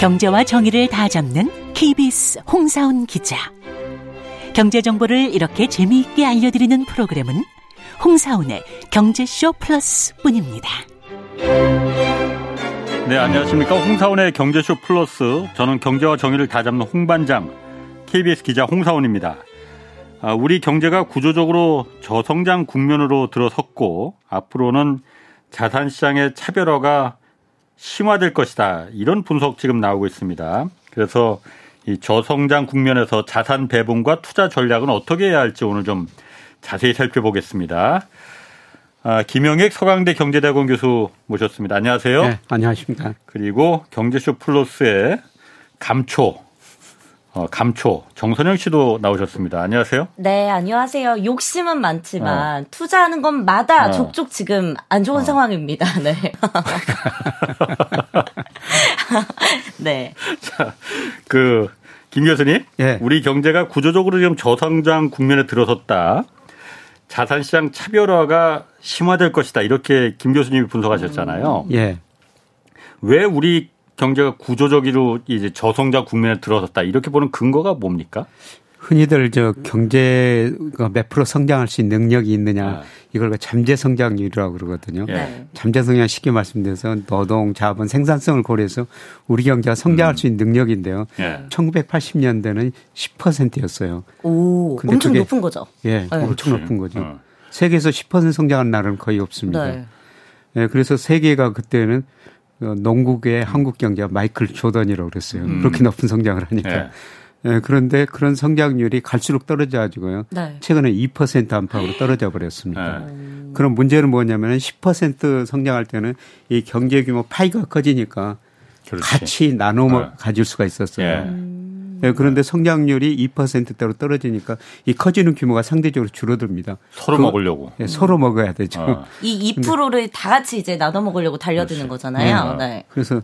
경제와 정의를 다 잡는 KBS 홍사훈 기자. 경제 정보를 이렇게 재미있게 알려드리는 프로그램은 홍사훈의 경제쇼 플러스 뿐입니다. 네, 안녕하십니까. 홍사훈의 경제쇼 플러스. 저는 경제와 정의를 다 잡는 홍반장, KBS 기자 홍사훈입니다. 아, 우리 경제가 구조적으로 저성장 국면으로 들어섰고, 앞으로는 자산 시장의 차별화가 심화될 것이다. 이런 분석 지금 나오고 있습니다. 그래서 이 저성장 국면에서 자산 배분과 투자 전략은 어떻게 해야 할지 오늘 좀 자세히 살펴보겠습니다. 아, 김영익 서강대 경제대학원 교수 모셨습니다. 안녕하세요. 네, 안녕하십니까. 그리고 경제쇼 플러스의 감초 어, 감초 정선영 씨도 나오셨습니다. 안녕하세요. 네, 안녕하세요. 욕심은 많지만 어. 투자하는 것마다 어. 족족 지금 안 좋은 어. 상황입니다. 네. 네. 자, 그, 김 교수님. 예. 우리 경제가 구조적으로 지금 저성장 국면에 들어섰다. 자산시장 차별화가 심화될 것이다. 이렇게 김 교수님이 분석하셨잖아요. 예. 왜 우리 경제가 구조적으로 이제 저성장 국면에 들어섰다 이렇게 보는 근거가 뭡니까? 흔히들 저 경제가 몇 프로 성장할 수 있는 능력이 있느냐 네. 이걸 잠재 성장률이라고 그러거든요. 네. 잠재 성장 쉽게 말씀드려서 노동, 자본, 생산성을 고려해서 우리 경제가 성장할 음. 수 있는 능력인데요. 네. 1980년대는 10%였어요. 오, 근데 엄청 그게, 높은 거죠. 예, 네. 엄청 높은 거죠. 어. 세계에서 10% 성장한 나라는 거의 없습니다. 네. 예, 그래서 세계가 그때는 어, 농국의 한국 경제가 마이클 조던이라고 그랬어요. 음. 그렇게 높은 성장을 하니까. 네. 네, 그런데 그런 성장률이 갈수록 떨어져 가지고요. 네. 최근에 2% 안팎으로 떨어져 버렸습니다. 네. 그럼 문제는 뭐냐면 10% 성장할 때는 이 경제 규모 파이가 커지니까 그렇지. 같이 나눠 어. 가질 수가 있었어요. 예. 음. 네, 그런데 성장률이 2%대로 떨어지니까 이 커지는 규모가 상대적으로 줄어듭니다. 서로 그, 먹으려고. 네, 서로 먹어야 되죠. 어. 이 2%를 다 같이 이제 나눠 먹으려고 달려드는 그렇지. 거잖아요. 네. 네. 그래서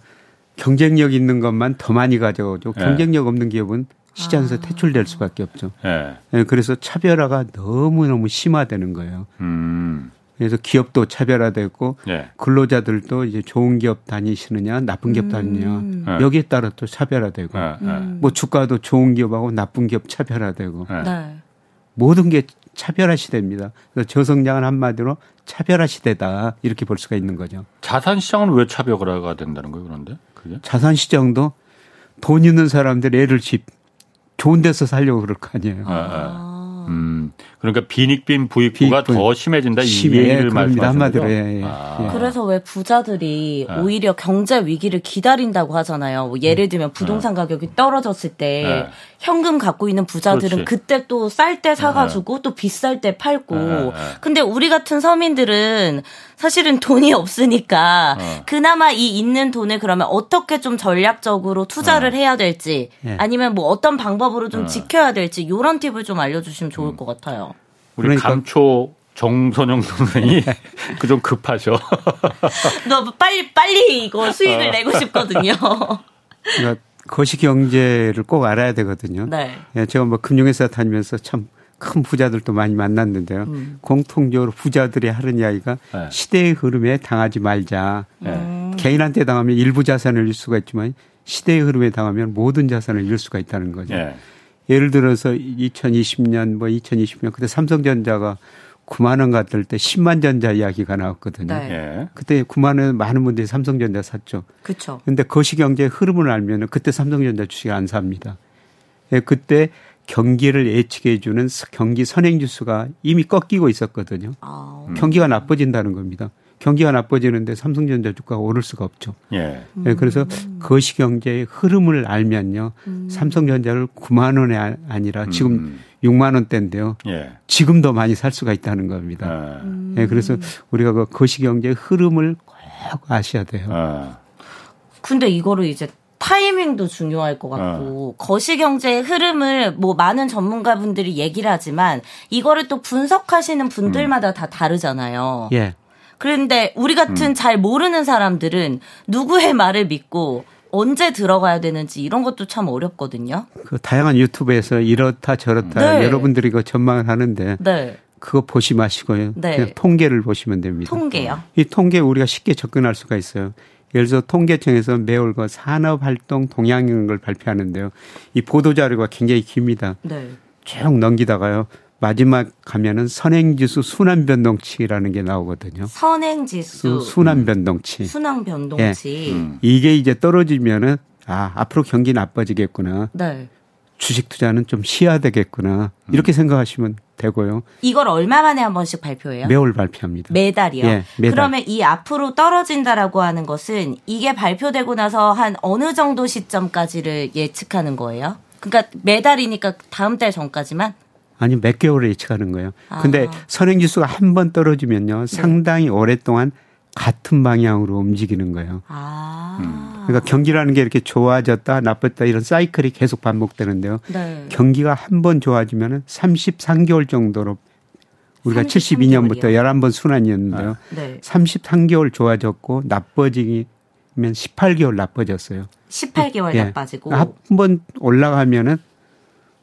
경쟁력 있는 것만 더 많이 가져오죠. 네. 경쟁력 없는 기업은 시장에서 아. 퇴출될 수밖에 없죠. 네. 네. 그래서 차별화가 너무너무 심화되는 거예요. 음. 그래서 기업도 차별화되고 네. 근로자들도 이제 좋은 기업 다니시느냐 나쁜 기업 음. 다니느냐 여기에 따라 또 차별화되고 네. 음. 뭐 주가도 좋은 기업하고 나쁜 기업 차별화되고 네. 모든 게 차별화 시대입니다. 그래서 저성장은 한마디로 차별화 시대다 이렇게 볼 수가 있는 거죠. 자산 시장은 왜 차별화가 된다는 거예요? 그런데 그게 자산 시장도 돈 있는 사람들 애를 집 좋은 데서 살려고 그럴 거 아니에요. 아, 아. 음, 그러니까 빈익빈 부익부가 빈익빈. 더 심해진다 이 얘기를 말씀하시는 한마디로 예, 예. 아. 그래서 왜 부자들이 아. 오히려 경제 위기를 기다린다고 하잖아요. 뭐 예를 들면 부동산 아. 가격이 떨어졌을 때 네. 현금 갖고 있는 부자들은 그렇지. 그때 또 쌀 때 사가지고 네. 또 비쌀 때 팔고. 네. 근데 우리 같은 서민들은 사실은 돈이 없으니까 어. 그나마 이 있는 돈을 그러면 어떻게 좀 전략적으로 투자를 어. 해야 될지 예. 아니면 뭐 어떤 방법으로 좀 어. 지켜야 될지 이런 팁을 좀 알려주시면 좋을 음. 것 같아요. 우리 그러니까. 감초 정선영 선생이 그 좀 급하셔. 너 빨리 빨리 이거 수익을 어. 내고 싶거든요. 그러니까 거시 경제를 꼭 알아야 되거든요. 네. 예, 제가 뭐 금융회사 다니면서 참 큰 부자들도 많이 만났는데요. 음. 공통적으로 부자들이 하는 이야기가 네. 시대의 흐름에 당하지 말자. 네. 개인한테 당하면 일부 자산을 잃을 수가 있지만 시대의 흐름에 당하면 모든 자산을 잃을 수가 있다는 거죠. 네. 예를 들어서 2020년 뭐 2020년 그때 삼성전자가 9만 원 갔을 때 10만 전자 이야기가 나왔거든요. 네. 예. 그때 9만 원 많은 분들이 삼성전자 샀죠. 그렇죠. 근데 거시경제 흐름을 알면 그때 삼성전자 주식 안 삽니다. 예, 그때 경기를 예측해 주는 경기 선행 지수가 이미 꺾이고 있었거든요. 아. 경기가 나빠진다는 겁니다. 경기가 나빠지는데 삼성전자 주가가 오를 수가 없죠. 예. 네, 그래서 음. 거시 경제의 흐름을 알면요. 음. 삼성전자를 9만 원이 아, 아니라 지금 음. 6만 원대인데요. 예. 지금 더 많이 살 수가 있다는 겁니다. 아. 네, 그래서 우리가 그 거시 경제의 흐름을 꼭 아셔야 돼요. 아. 근데 이거를 이제 타이밍도 중요할 것 같고 어. 거시 경제의 흐름을 뭐 많은 전문가분들이 얘기를 하지만 이거를 또 분석하시는 분들마다 음. 다 다르잖아요. 예. 그런데 우리 같은 음. 잘 모르는 사람들은 누구의 말을 믿고 언제 들어가야 되는지 이런 것도 참 어렵거든요. 그 다양한 유튜브에서 이렇다 저렇다 네. 여러분들이 그 전망을 하는데 네. 그거 보시 마시고요. 네. 그냥 통계를 보시면 됩니다. 통계요? 이 통계 우리가 쉽게 접근할 수가 있어요. 예를 들어 통계청에서 매월 그 산업활동 동향인 걸 발표하는데요. 이 보도자료가 굉장히 깁니다. 네. 쭉 넘기다가요. 마지막 가면은 선행지수 순환 변동치라는 게 나오거든요. 선행지수 순환 변동치. 순환 변동치. 예. 음. 이게 이제 떨어지면은 아 앞으로 경기 나빠지겠구나. 네. 주식 투자는 좀 쉬어야 되겠구나. 이렇게 음. 생각하시면 되고요. 이걸 얼마 만에 한 번씩 발표해요? 매월 발표합니다. 매달이요. 예, 매달. 그러면 이 앞으로 떨어진다라고 하는 것은 이게 발표되고 나서 한 어느 정도 시점까지를 예측하는 거예요? 그러니까 매달이니까 다음 달 전까지만? 아니 몇 개월을 예측하는 거예요. 아. 근데 선행 지수가 한 번 떨어지면요 네. 상당히 오랫동안 같은 방향으로 움직이는 거예요. 아. 음. 그러니까 경기라는 게 이렇게 좋아졌다 나빴다 이런 사이클이 계속 반복되는데요. 네. 경기가 한 번 좋아지면은 33개월 정도로 우리가 72년부터 11번 순환이었는데요. 아. 네. 33개월 좋아졌고 나빠지면 18개월 나빠졌어요. 18개월 예. 나빠지고 한 번 올라가면은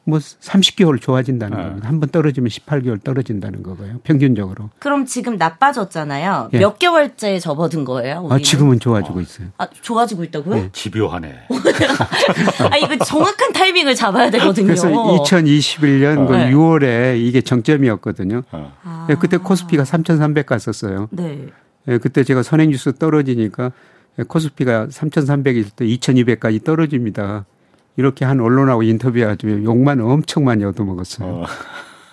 뭐 30개월 좋아진다는 네. 겁니다. 한 번 떨어지면 18개월 떨어진다는 거고요. 평균적으로. 그럼 지금 나빠졌잖아요. 예. 몇 개월째 접어든 거예요? 우리는? 아, 지금은 좋아지고 어. 있어요. 아, 좋아지고 있다고요? 네. 집요하네. 아, 이거 정확한 타이밍을 잡아야 되거든요. 그래서 2021년 어. 그 6월에 이게 정점이었거든요. 어. 아. 네, 그때 코스피가 3,300 갔었어요. 네. 네. 그때 제가 선행지수 떨어지니까 코스피가 3,300일 때 2,200까지 떨어집니다. 이렇게 한 언론하고 인터뷰해가지고 욕만 엄청 많이 얻어먹었어요. 어.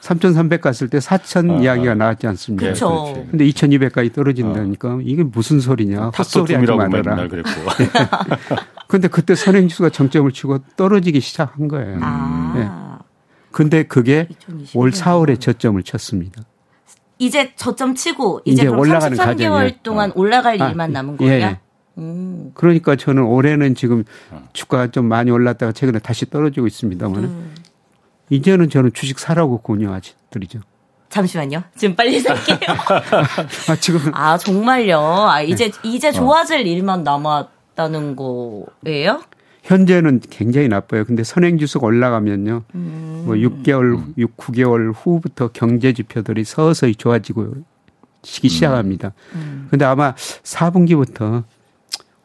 3,300 갔을 때 4,000 어, 이야기가 나왔지 않습니까? 그렇죠. 근데 2,200까지 떨어진다니까 어. 이게 무슨 소리냐? 헛소리 하지 말아라. 근데 그때 선행지수가 정점을 치고 떨어지기 시작한 거예요. 아. 네. 근데 그게 올 4월에 저점을 쳤습니다. 이제 저점 치고 이제, 이제 올라가는 33개월 동안 어. 올라갈 아, 일만 남은 거예요? 예. 음. 그러니까 저는 올해는 지금 주가가 좀 많이 올랐다가 최근에 다시 떨어지고 있습니다만 음. 이제는 저는 주식 사라고 권유하드리죠. 잠시만요. 지금 빨리 살게요. 아, 지금. 아, 정말요? 아, 이제, 네. 이제 어. 좋아질 어. 일만 남았다는 거예요? 현재는 굉장히 나빠요. 근데 선행지수가 올라가면요. 음. 뭐 6개월, 6, 9개월 후부터 경제 지표들이 서서히 좋아지고 시기 시작합니다. 음. 근데 아마 4분기부터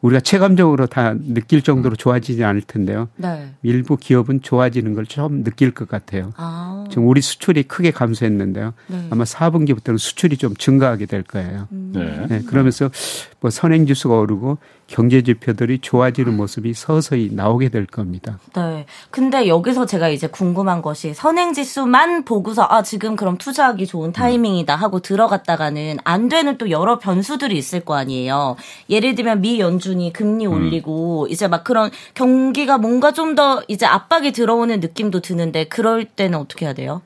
우리가 체감적으로 다 느낄 정도로 좋아지지 않을 텐데요. 네. 일부 기업은 좋아지는 걸좀 느낄 것 같아요. 아. 지금 우리 수출이 크게 감소했는데요. 네. 아마 4분기부터는 수출이 좀 증가하게 될 거예요. 음. 네. 네. 그러면서 뭐 선행 지수가 오르고 경제 지표들이 좋아지는 모습이 서서히 나오게 될 겁니다. 네. 근데 여기서 제가 이제 궁금한 것이 선행 지수만 보고서 아 지금 그럼 투자하기 좋은 타이밍이다 하고 들어갔다가는 안 되는 또 여러 변수들이 있을 거 아니에요. 예를 들면 미 연준이 금리 음. 올리고 음. 이제 막 그런 경기가 뭔가 좀 더 이제 압박이 들어오는 느낌도 드는데 그럴 때는 어떻게 해야 돼요?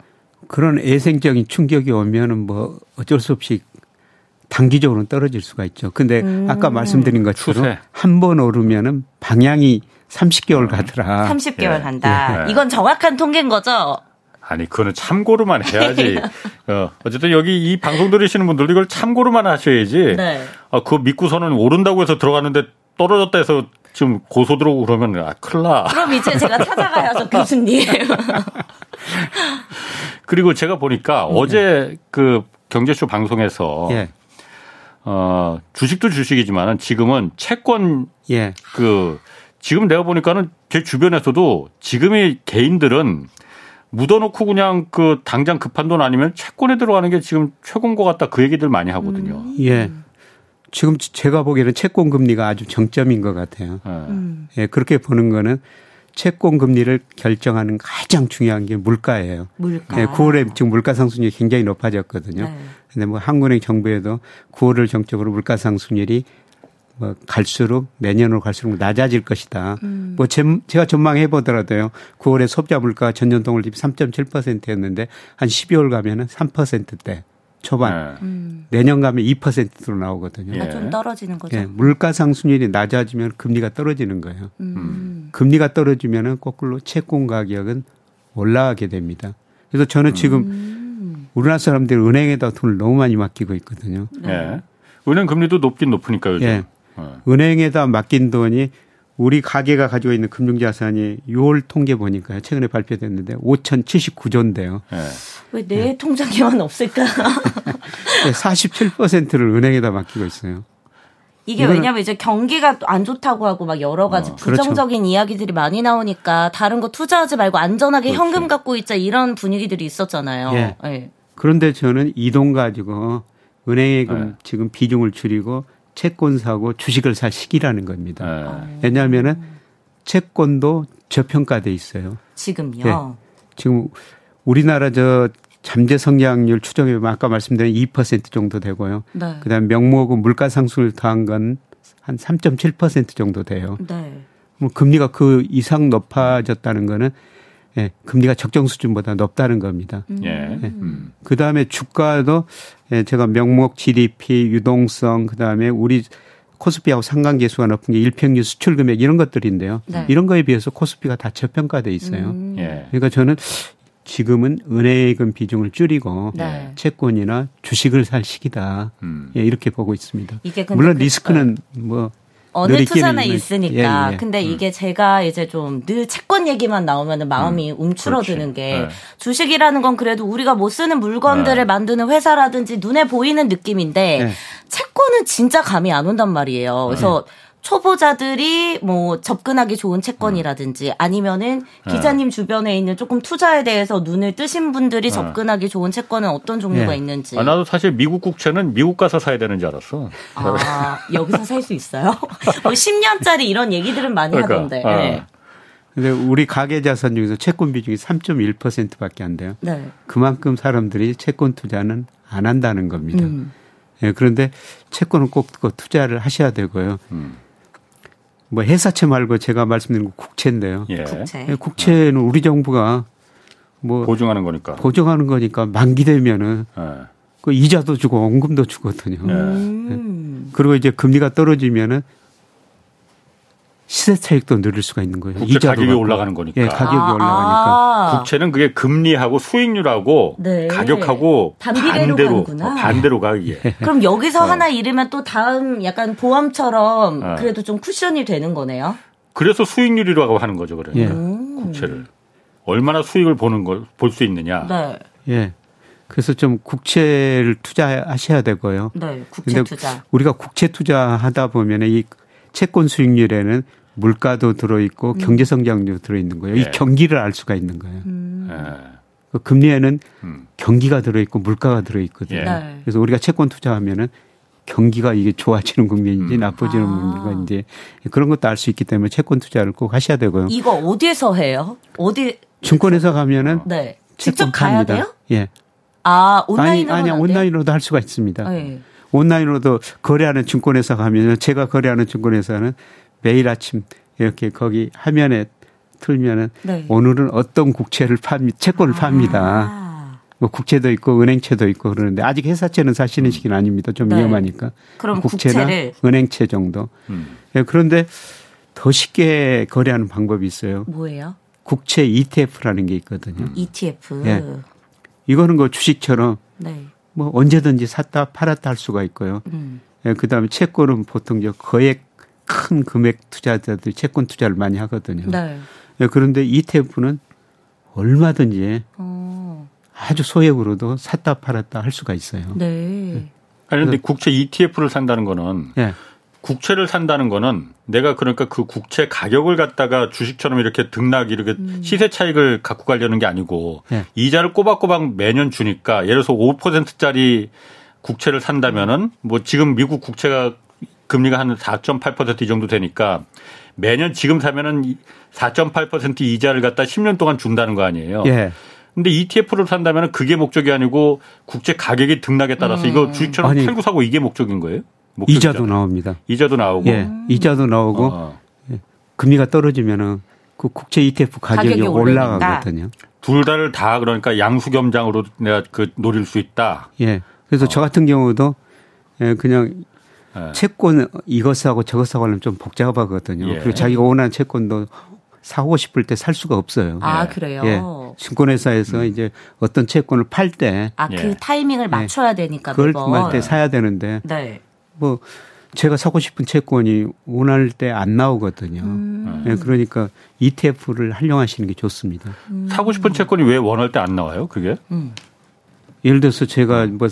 그런 애생적인 충격이 오면은 뭐 어쩔 수 없이 단기적으로는 떨어질 수가 있죠. 근데 음. 아까 말씀드린 것처럼 한번 오르면은 방향이 30개월 가더라. 30개월 예. 간다. 예. 이건 정확한 통계인 거죠? 아니, 그거는 참고로만 해야지. 어, 어쨌든 여기 이 방송 들으시는 분들도 이걸 참고로만 하셔야지. 네. 아, 그거 믿고서는 오른다고 해서 들어갔는데 떨어졌다 해서 지금 고소 들어오고 그러면 아, 큰일 나. 그럼 이제 제가 찾아가야죠, 교수님. 그리고 제가 보니까 네. 어제 그 경제쇼 방송에서 예. 어, 주식도 주식이지만은 지금은 채권 예. 그 지금 내가 보니까는 제 주변에서도 지금의 개인들은 묻어놓고 그냥 그 당장 급한 돈 아니면 채권에 들어가는 게 지금 최고인 것 같다 그 얘기들 많이 하거든요. 음. 예. 지금 제가 보기에는 채권 금리가 아주 정점인 것 같아요. 네. 음. 예, 그렇게 보는 거는 채권 금리를 결정하는 가장 중요한 게 물가예요. 물가. 예, 9월에 지금 물가 상승률이 굉장히 높아졌거든요. 네. 근데 뭐 한국은행 정부에도 9월을 정적으로 물가 상승률이 뭐 갈수록 내년으로 갈수록 낮아질 것이다. 음. 뭐 제, 가 전망해 보더라도요. 9월에 소비자 물가가 전년 동월 대비 3.7%였는데 한 12월 가면은 3%대. 초반. 네. 음. 내년 가면 2%로 나오거든요. 예. 좀 떨어지는 거죠. 예. 물가 상승률이 낮아지면 금리가 떨어지는 거예요. 음. 금리가 떨어지면은 거꾸로 채권 가격은 올라가게 됩니다. 그래서 저는 지금 음. 우리나라 사람들이 은행에다 돈을 너무 많이 맡기고 있거든요. 예. 은행 금리도 높긴 높으니까 요즘. 예. 어. 은행에다 맡긴 돈이 우리 가계가 가지고 있는 금융자산이 6월 통계 보니까요. 최근에 발표됐는데 5,079조인데요. 네. 왜내 네. 통장에만 없을까? 47%를 은행에다 맡기고 있어요. 이게 왜냐면 이제 경기가 안 좋다고 하고 막 여러 가지 어, 부정적인 그렇죠. 이야기들이 많이 나오니까 다른 거 투자하지 말고 안전하게 그렇지. 현금 갖고 있자 이런 분위기들이 있었잖아요. 예. 네. 그런데 저는 이 돈 가지고 은행에 네. 지금 비중을 줄이고 채권 사고 주식을 살 시기라는 겁니다. 네. 왜냐하면은 채권도 저평가돼 있어요. 지금요. 네. 지금 우리나라 저 잠재 성장률 추정해 보면 아까 말씀드린 2% 정도 되고요. 네. 그다음 명목은 물가 상승을 더한 건 한 3.7% 정도 돼요. 네. 뭐 금리가 그 이상 높아졌다는 거는 예, 금리가 적정 수준보다 높다는 겁니다. 음. 예. 예. 음. 그 다음에 주가도 예, 제가 명목 GDP, 유동성, 그 다음에 우리 코스피하고 상관계수가 높은 게 일평균 수출 금액 이런 것들인데요. 네. 이런 거에 비해서 코스피가 다 저평가돼 있어요. 음. 예. 그러니까 저는 지금은 은행금 비중을 줄이고 네. 채권이나 주식을 살 시기다. 음. 예, 이렇게 보고 있습니다. 물론 그, 리스크는 뭐 어느 투자나 있으니까. 예, 예. 근데 음. 이게 제가 이제 좀 늘 채권 얘기만 나오면 마음이 음. 움츠러드는 그렇지. 게 네. 주식이라는 건 그래도 우리가 못 쓰는 물건들을 네. 만드는 회사라든지 눈에 보이는 느낌인데 네. 채권은 진짜 감이 안 온단 말이에요. 그래서 네. 초보자들이 뭐 접근하기 좋은 채권이라든지 아니면은 네. 기자님 주변에 있는 조금 투자에 대해서 눈을 뜨신 분들이 네. 접근하기 좋은 채권은 어떤 종류가 네. 있는지. 아, 나도 사실 미국 국채는 미국 가서 사야 되는 줄 알았어. 아, 여기서 살 수 있어요? 뭐 10년짜리 이런 얘기들은 많이 그러니까, 하던데. 아. 네. 근데 우리 가계 자산 중에서 채권 비중이 3.1%밖에 안 돼요. 네. 그만큼 사람들이 채권 투자는 안 한다는 겁니다. 음. 예, 그런데 채권은 꼭 투자를 하셔야 되고요. 음. 뭐 회사채 말고 제가 말씀드린 거 국채인데요. 예. 국채. 예, 국채는 우리 정부가 뭐 보증하는 거니까 보증하는 거니까 만기 되면은 예. 그 이자도 주고 원금도 주거든요. 예. 음. 그리고 이제 금리가 떨어지면은 시세 차익도 누릴 수가 있는 거예요. 국채 가격이 받고. 올라가는 거니까. 예, 가격이 아, 올라가니까. 국채는 그게 금리하고 수익률하고 네. 가격하고 반대로 반대로, 어, 반대로 가 이게. 그럼 여기서 어. 하나 잃으면 또 다음 약간 보험처럼 어. 그래도 좀 쿠션이 되는 거네요. 그래서 수익률이라고 하는 거죠, 그래. 예. 국채를 얼마나 수익을 보는 걸 볼 수 있느냐. 네. 예. 그래서 좀 국채를 투자하셔야 되고요. 네, 국채 투자. 우리가 국채 투자하다 보면 이 채권 수익률에는 물가도 들어있고 음. 경제 성장률도 들어있는 거예요. 네. 이 경기를 알 수가 있는 거예요. 음. 네. 금리에는 음. 경기가 들어있고 물가가 들어있거든요. 네. 그래서 우리가 채권 투자하면은 경기가 이게 좋아지는 국면인지 음. 나빠지는 아. 국면인지 그런 것도 알 수 있기 때문에 채권 투자를 꼭 하셔야 되고요. 이거 어디에서 해요? 어디? 증권에서 가면은 네. 직접 가야 돼요? 예. 아 온라인으로 아니 아니 온라인으로도 할 수가 있습니다. 네. 온라인으로도 거래하는 증권회사 가면 제가 거래하는 증권회사는 매일 아침 이렇게 거기 화면에 틀면은 네. 오늘은 어떤 국채를 팝니다. 채권을 아. 팝니다. 뭐 국채도 있고 은행채도 있고 그러는데 아직 회사채는 사시는 시기는 아닙니다. 좀 네. 위험하니까. 그럼 국채나 국채를. 은행채 정도. 음. 네, 그런데 더 쉽게 거래하는 방법이 있어요. 뭐예요? 국채 ETF라는 게 있거든요. ETF. 예. 이거는 그 주식처럼 네. 뭐 언제든지 샀다 팔았다 할 수가 있고요. 음. 예, 그다음에 채권은 보통 저 거액 큰 금액 투자자들이 채권 투자를 많이 하거든요. 네. 예, 그런데 ETF는 얼마든지 어. 아주 소액으로도 샀다 팔았다 할 수가 있어요. 네. 예. 아니 근데 국채 ETF를 산다는 거는 예. 국채를 산다는 거는 내가 그러니까 그 국채 가격을 갖다가 주식처럼 이렇게 등락 이렇게 음. 시세 차익을 갖고 가려는 게 아니고 네. 이자를 꼬박꼬박 매년 주니까 예를 들어서 5%짜리 국채를 산다면은 뭐 지금 미국 국채가 금리가 한 4.8%이 정도 되니까 매년 지금 사면은 4.8% 이자를 갖다 10년 동안 준다는 거 아니에요. 예. 근데 ETF를 산다면 그게 목적이 아니고 국채 가격이 등락에 따라서 음. 이거 주식처럼 아니, 팔고 사고 이게 목적인 거예요? 이자도 나옵니다. 이자도 나오고. 예, 이자도 나오고 어. 예, 금리가 떨어지면은 그 국채 ETF 가격이, 가격이 올라가거든요. 둘 다를 다 그러니까 양수겸장으로 내가 그 노릴 수 있다. 예. 그래서 어. 저 같은 경우도 예, 그냥 예. 채권 이것 사고 저것 사고 하면 좀 복잡하거든요. 예. 그리고 자기가 원하는 채권도 사고 싶을 때 살 수가 없어요. 아, 그래요? 예. 증권회사에서 음. 이제 어떤 채권을 팔 때. 아, 그 예. 타이밍을 맞춰야 되니까. 그걸 때 사야 되는데. 네. 뭐 제가 사고 싶은 채권이 원할 때 안 나오거든요. 음. 네, 그러니까 ETF를 활용하시는 게 좋습니다. 음. 사고 싶은 채권이 왜 원할 때 안 나와요? 그게? 음. 예를 들어서 제가 뭐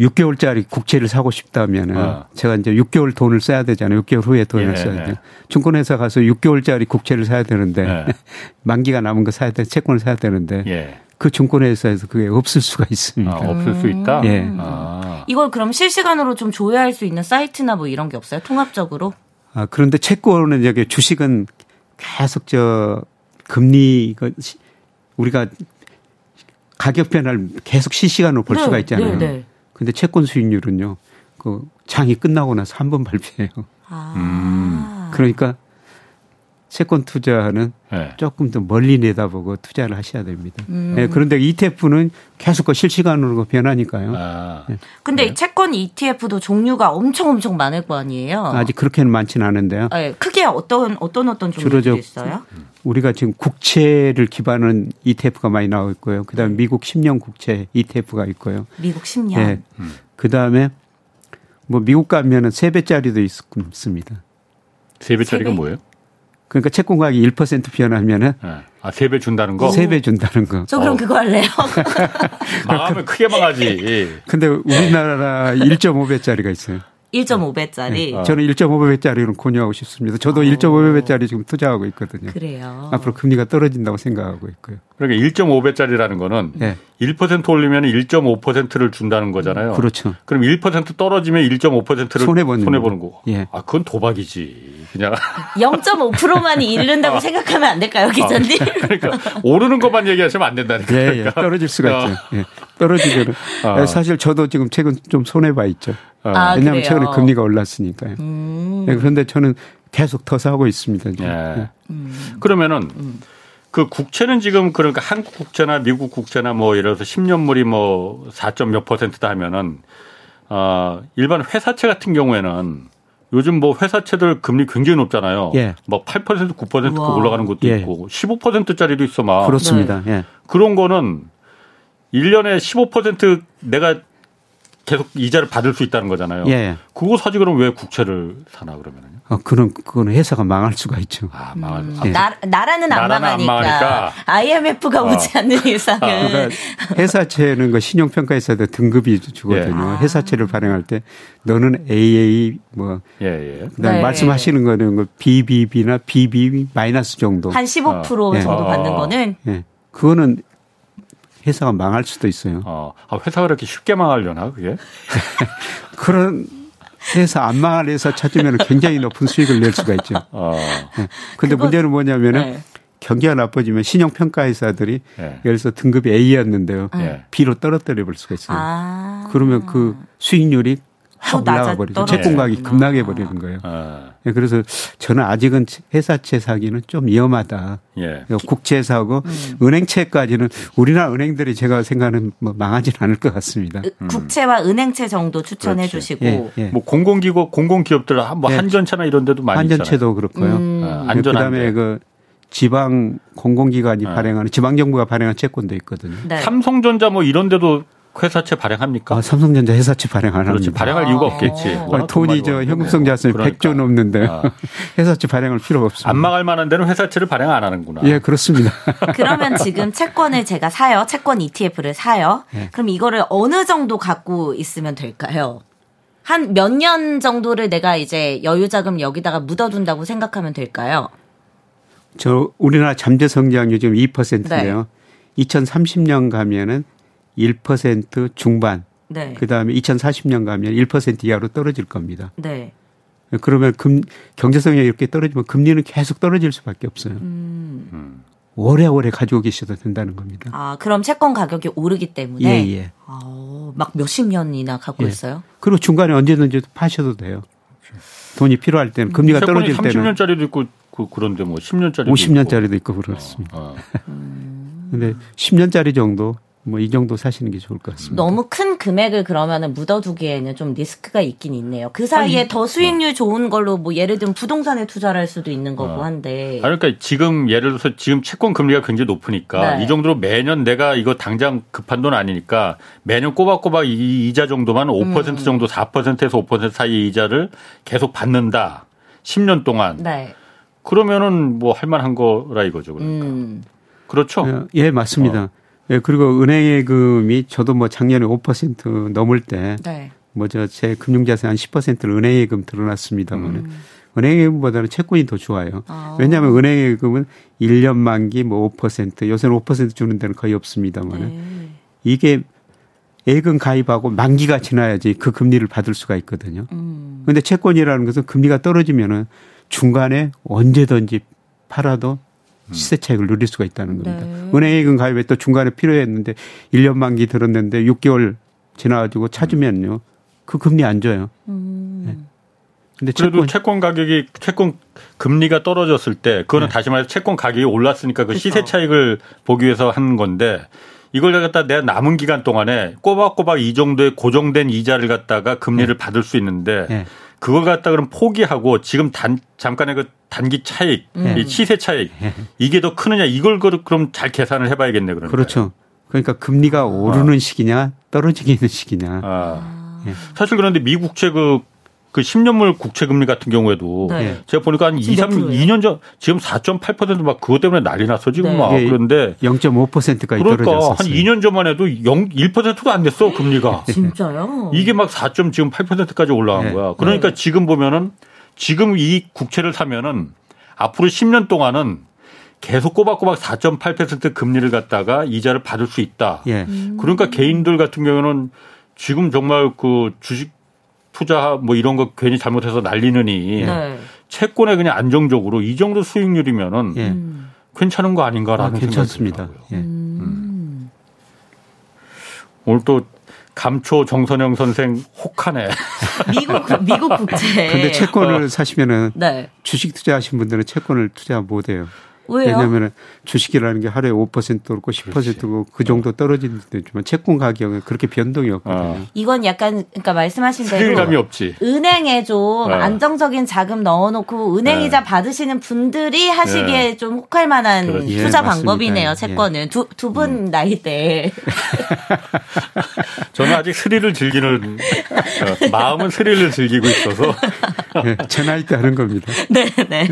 6개월짜리 국채를 사고 싶다면은 어. 제가 이제 6개월 돈을 써야 되잖아요. 6개월 후에 돈을 예, 써야 돼요. 증권회사 가서 6개월짜리 국채를 사야 되는데 예. 만기가 남은 거 사야 돼, 채권을 사야 되는데 예. 그 증권회사에서 그게 없을 수가 있습니다. 아, 없을 수 있다. 예. 아. 이걸 그럼 실시간으로 좀 조회할 수 있는 사이트나 뭐 이런 게 없어요? 통합적으로? 아 그런데 채권은 여기 주식은 계속 저 금리 우리가 가격 변화를 계속 실시간으로 볼 네, 수가 있잖아요. 네, 네. 근데 채권 수익률은요, 그 장이 끝나고 나서 한 번 발표해요. 아. 음. 그러니까 채권 투자는 네. 조금 더 멀리 내다보고 투자를 하셔야 됩니다. 음. 네, 그런데 ETF는 계속 그 실시간으로 변하니까요. 아. 네. 근데 네. 채권 ETF도 종류가 엄청 엄청 많을 거 아니에요? 아직 그렇게는 많지는 않은데요. 네, 크게 어떤 어떤 어떤 종류들이 있어요? 우리가 지금 국채를 기반한 ETF가 많이 나오고 있고요. 그다음에 미국 10년 국채 ETF가 있고요. 미국 10년. 네. 음. 그다음에 뭐 미국 가면은 3배짜리도 있습니다. 3배짜리가 뭐예요? 그러니까 채권 가격이 1% 변하면은 네. 아, 3배 준다는 거? 3배 준다는 거. 저 그럼 어. 그거 할래요. 망하면 크게 망하지. 근데 우리나라 1.5배짜리가 있어요. 1.5배짜리. 네. 저는 1.5배짜리로 권유하고 싶습니다. 저도 오. 1.5배짜리 지금 투자하고 있거든요. 그래요. 앞으로 금리가 떨어진다고 생각하고 있고요. 그러니까 1.5배짜리라는 거는 네. 1% 올리면 1.5%를 준다는 거잖아요. 그렇죠. 그럼 1% 떨어지면 1.5%를 손해 보는, 손해 보는 거. 예. 아, 그건 도박이지. 그냥 0.5%만이 잃는다고 아. 생각하면 안 될까요, 기자님? 아, 그러니까 오르는 것만 얘기하시면 안 된다니까. 예, 예. 떨어질 수가 어. 있죠. 예. 떨어지면 어. 사실 저도 지금 최근 좀 손해 봐 있죠. 어. 아, 왜냐하면 그래요? 최근에 금리가 올랐으니까요. 음. 네, 그런데 저는 계속 더 사고 있습니다. 예. 네. 음. 그러면은 음. 그 국채는 지금 그러니까 한국 국채나 미국 국채나 뭐 예를 들어서 10년물이 뭐 4. 몇 퍼센트다 하면은 어 일반 회사채 같은 경우에는 요즘 뭐 회사채들 금리 굉장히 높잖아요. 예. 뭐8% 9% 올라가는 것도 예. 있고 15%짜리도 있어 막. 그렇습니다. 네. 예. 그런 거는 1년에 15% 내가 계속 이자를 받을 수 있다는 거잖아요. 예. 그거 사지 그럼 왜 국채를 사나 그러면은요? 어, 그런 그거는 회사가 망할 수가 있죠. 아, 망할. 음. 예. 나, 나라는 안 나라는 망하니까. 안 망하니까. IMF가 어. 오지 않는 이상은. 아, 그러니까 회사채는 그 신용평가에서도 등급이 주거든요. 예. 회사채를 발행할 때 너는 AA 뭐 예, 예. 그다음 네. 말씀하시는 거는 그 BBB나 BB 마이너스 정도. 한 15% 어. 정도 받는 거는. 예. 그거는 회사가 망할 수도 있어요. 어, 아, 회사가 그렇게 쉽게 망하려나 그게? 그런 회사 안 망할 회사 찾으면 굉장히 높은 수익을 낼 수가 있죠. 어. 네. 근데 문제는 뭐냐면은 네. 경기가 나빠지면 신용평가 회사들이 네. 예를 들어서 등급이 A였는데요. 네. B로 떨어뜨려 볼 수가 있어요. 아. 그러면 그 수익률이 확 올라가 버리죠. 채권 가격이 급락해 버리는 거예요. 아. 예, 그래서 저는 아직은 회사채 사기는 좀 위험하다. 예. 국채 사고 음. 은행채까지는 우리나라 은행들이 제가 생각하는 뭐 망하진 않을 것 같습니다. 음. 국채와 은행채 정도 추천해 그렇지. 주시고 예, 예. 뭐 공공기구 공공기업들 뭐 예. 한전채나 이런 데도 많이 한전채도 그렇고요. 음. 아, 안전 그다음에 그 지방 공공기관이 아. 발행하는 지방 정부가 발행한 채권도 있거든요. 네. 삼성전자 뭐 이런 데도 회사채 발행합니까? 아, 삼성전자 회사채 발행 안 그렇지, 합니다. 발행할 이유가 없겠지. 아, 돈이 저 현금성 자산이 그러니까. 100조 넘는데 아. 회사채 발행할 필요가 없습니다. 안 망할 만한 데는 회사채를 발행 안 하는구나. 예, 그렇습니다. 그러면 지금 채권을 제가 사요. 채권 ETF를 사요. 예. 그럼 이거를 어느 정도 갖고 있으면 될까요? 한 몇 년 정도를 내가 이제 여유자금 여기다가 묻어둔다고 생각하면 될까요? 저 우리나라 잠재 성장률 지금 2%인데요. 네. 2030년 가면은 1% 중반. 네. 그다음에 2040년 가면 1% 이하로 떨어질 겁니다. 네. 그러면 금, 경제성이 이렇게 떨어지면 금리는 계속 떨어질 수밖에 없어요. 음. 음. 오래오래 가지고 계셔도 된다는 겁니다. 아, 그럼 채권 가격이 오르기 때문에? 예, 예. 아, 막 몇십 년이나 갖고 예. 있어요? 그리고 중간에 언제든지 파셔도 돼요. 돈이 필요할 때는, 금리가 떨어질 때는. 30년짜리도 있고, 그, 그런데 뭐 10년짜리도 50년짜리도 있고, 있고 그렇습니다. 아, 아. 음. 근데 10년짜리 정도 뭐 이 정도 사시는 게 좋을 것 같습니다. 너무 큰 금액을 그러면은 묻어두기에는 좀 리스크가 있긴 있네요. 그 사이에 아니, 더 수익률 좋은 걸로 뭐 예를 들면 부동산에 투자를 할 수도 있는 거고 어. 한데. 아 그러니까 지금 예를 들어서 지금 채권 금리가 굉장히 높으니까 네. 이 정도로 매년 내가 이거 당장 급한 돈 아니니까 매년 꼬박꼬박 이 이자 정도만 5% 음. 정도 4%에서 5% 사이 이자를 계속 받는다. 10년 동안. 네. 그러면은 뭐 할만한 거라 이거죠. 그러니까. 음. 그렇죠? 예, 예 맞습니다. 어. 예, 그리고 은행 예금이 저도 뭐 작년에 5% 넘을 때 네. 뭐저 제 금융자산 한 10%를 은행 예금 들어놨습니다만 음. 은행 예금보다는 채권이 더 좋아요. 아. 왜냐하면 은행 예금은 1년 만기 뭐 5% 요새는 5% 주는 데는 거의 없습니다만 네. 이게 예금 가입하고 만기가 지나야지 그 금리를 받을 수가 있거든요. 음. 근데 채권이라는 것은 금리가 떨어지면은 중간에 언제든지 팔아도 음. 시세 차익을 누릴 수가 있다는 겁니다. 네. 은행예금 가입에 또 중간에 필요했는데 1년 만기 들었는데 6개월 지나가지고 찾으면요. 그 금리 안 줘요. 음. 네. 근데 그래도 채권, 채권 가격이 채권 금리가 떨어졌을 때 그거는 네. 다시 말해서 채권 가격이 올랐으니까 그 시세 차익을 보기 위해서 하는 건데 이걸 갖다 내가 남은 기간 동안에 꼬박꼬박 이 정도의 고정된 이자를 갖다가 금리를 네. 받을 수 있는데 네. 그걸 갖다 그럼 포기하고 지금 단 잠깐의 그 단기 차익, 음. 이 시세 차익 이게 더 크느냐 이걸 그럼 잘 계산을 해봐야겠네 그러니까. 그렇죠. 그러니까 금리가 오르는 아. 시기냐 떨어지는 시기냐. 아. 예. 사실 그런데 미국 채 그 그 10년물 국채 금리 같은 경우에도 네. 제가 보니까 한 2, 3, 2년 전 지금 4.8%막 그것 때문에 난리 났어 지금 네. 막 예, 그런데 0.5%까지 그러니까 떨어졌어요. 한 2년 전만 해도 0 1%도 안 됐어 금리가. 진짜요? 이게 막 4. 지금 8%까지 올라간 네. 거야. 그러니까 네. 지금 보면은 지금 이 국채를 사면은 앞으로 10년 동안은 계속 꼬박꼬박 4.8% 금리를 갖다가 이자를 받을 수 있다. 예. 그러니까 개인들 같은 경우는 지금 정말 그 주식 투자 뭐 이런 거 괜히 잘못해서 날리느니 네. 채권에 그냥 안정적으로 이 정도 수익률이면은 예. 괜찮은 거 아닌가라는 아, 괜찮습니다. 생각이 예. 음. 오늘 또 감초 정선영 선생 혹하네. 미국 미국 국채. 근데 채권을 어. 사시면은 네. 주식 투자하신 분들은 채권을 투자 못 해요. 왜요? 왜냐하면 주식이라는 게 하루에 5% 오르고 10%고 그 정도 떨어지는 데지만 채권 가격은 그렇게 변동이 없거든요. 어. 이건 약간 그러니까 말씀하신 대로. 은행에 좀 어. 안정적인 자금 넣어놓고 은행이자 네. 받으시는 분들이 하시기에 네. 좀 혹할 만한 그렇지. 투자 예, 방법이네요. 채권은 예. 두두 분 음. 나이 때. 저는 아직 스릴을 즐기는 어, 마음은 스릴을 즐기고 있어서 네, 제 나이 때 하는 겁니다. 네, 네.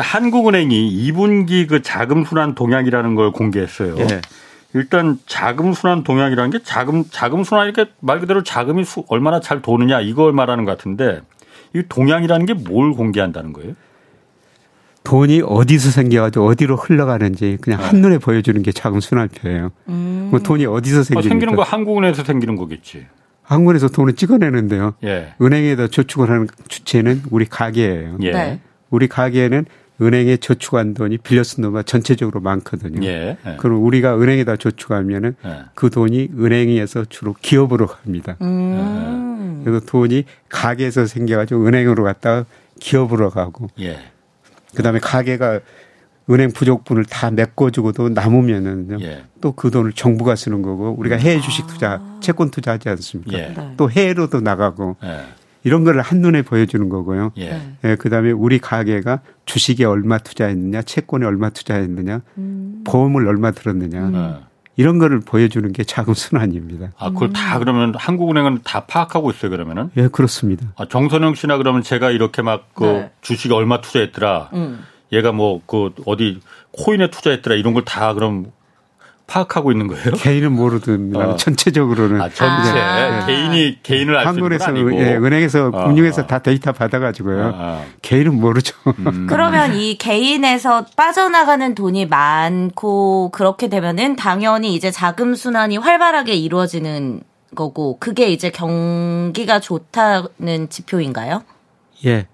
자, 한국은행이 2분기 그 자금 순환 동향이라는 걸 공개했어요. 예. 일단 자금 순환 동향이라는 게 자금 자금 순환 이렇게 말 그대로 자금이 수, 얼마나 잘 도느냐 이걸 말하는 것 같은데 이 동향이라는 게 뭘 공개한다는 거예요? 돈이 어디서 생겨가지고 어디로 흘러가는지 그냥 네. 한눈에 보여주는 게 자금 순환표예요. 음. 뭐 돈이 어디서 생기는, 아, 생기는 거 한국은행에서 생기는 거겠지. 한국에서 돈을 찍어내는데요. 예. 은행에다 저축을 하는 주체는 우리 가게예요. 예. 네. 우리 가게에는 은행에 저축한 돈이 빌려 쓴 돈만 전체적으로 많거든요. 예. 예. 그럼 우리가 은행에다 저축하면은 예. 그 돈이 은행에서 주로 기업으로 갑니다. 음. 그래서 돈이 가게에서 생겨가지고 은행으로 갔다가 기업으로 가고. 예. 그다음에 가게가 은행 부족분을 다 메꿔주고도 남으면은 예. 또그 돈을 정부가 쓰는 거고 우리가 해외 주식 투자, 아. 채권 투자하지 않습니까? 예. 또 해외로도 나가고 예. 이런 거를 한눈에 보여주는 거고요. 예. 예 그다음에 우리 가게가 주식에 얼마 투자했느냐, 채권에 얼마 투자했느냐, 음. 보험을 얼마 들었느냐. 음. 이런 거를 보여주는 게 자금 순환입니다. 아, 그걸 다 그러면 한국은행은 다 파악하고 있어요, 그러면은? 예, 그렇습니다. 아, 정선영 씨나 그러면 제가 이렇게 막그 네. 주식에 얼마 투자했더라. 음. 얘가 뭐 그 어디 코인에 투자했더라 이런 걸 다 그럼 파악하고 있는 거예요? 개인은 모르든 어. 전체적으로는 아, 전체 아. 개인이 개인을 알 한국에서 예, 은행에서 어. 금융에서 다 데이터 받아가지고요. 아, 아. 개인은 모르죠. 음. 그러면 이 개인에서 빠져나가는 돈이 많고 그렇게 되면은 당연히 이제 자금 순환이 활발하게 이루어지는 거고 그게 이제 경기가 좋다는 지표인가요? 예.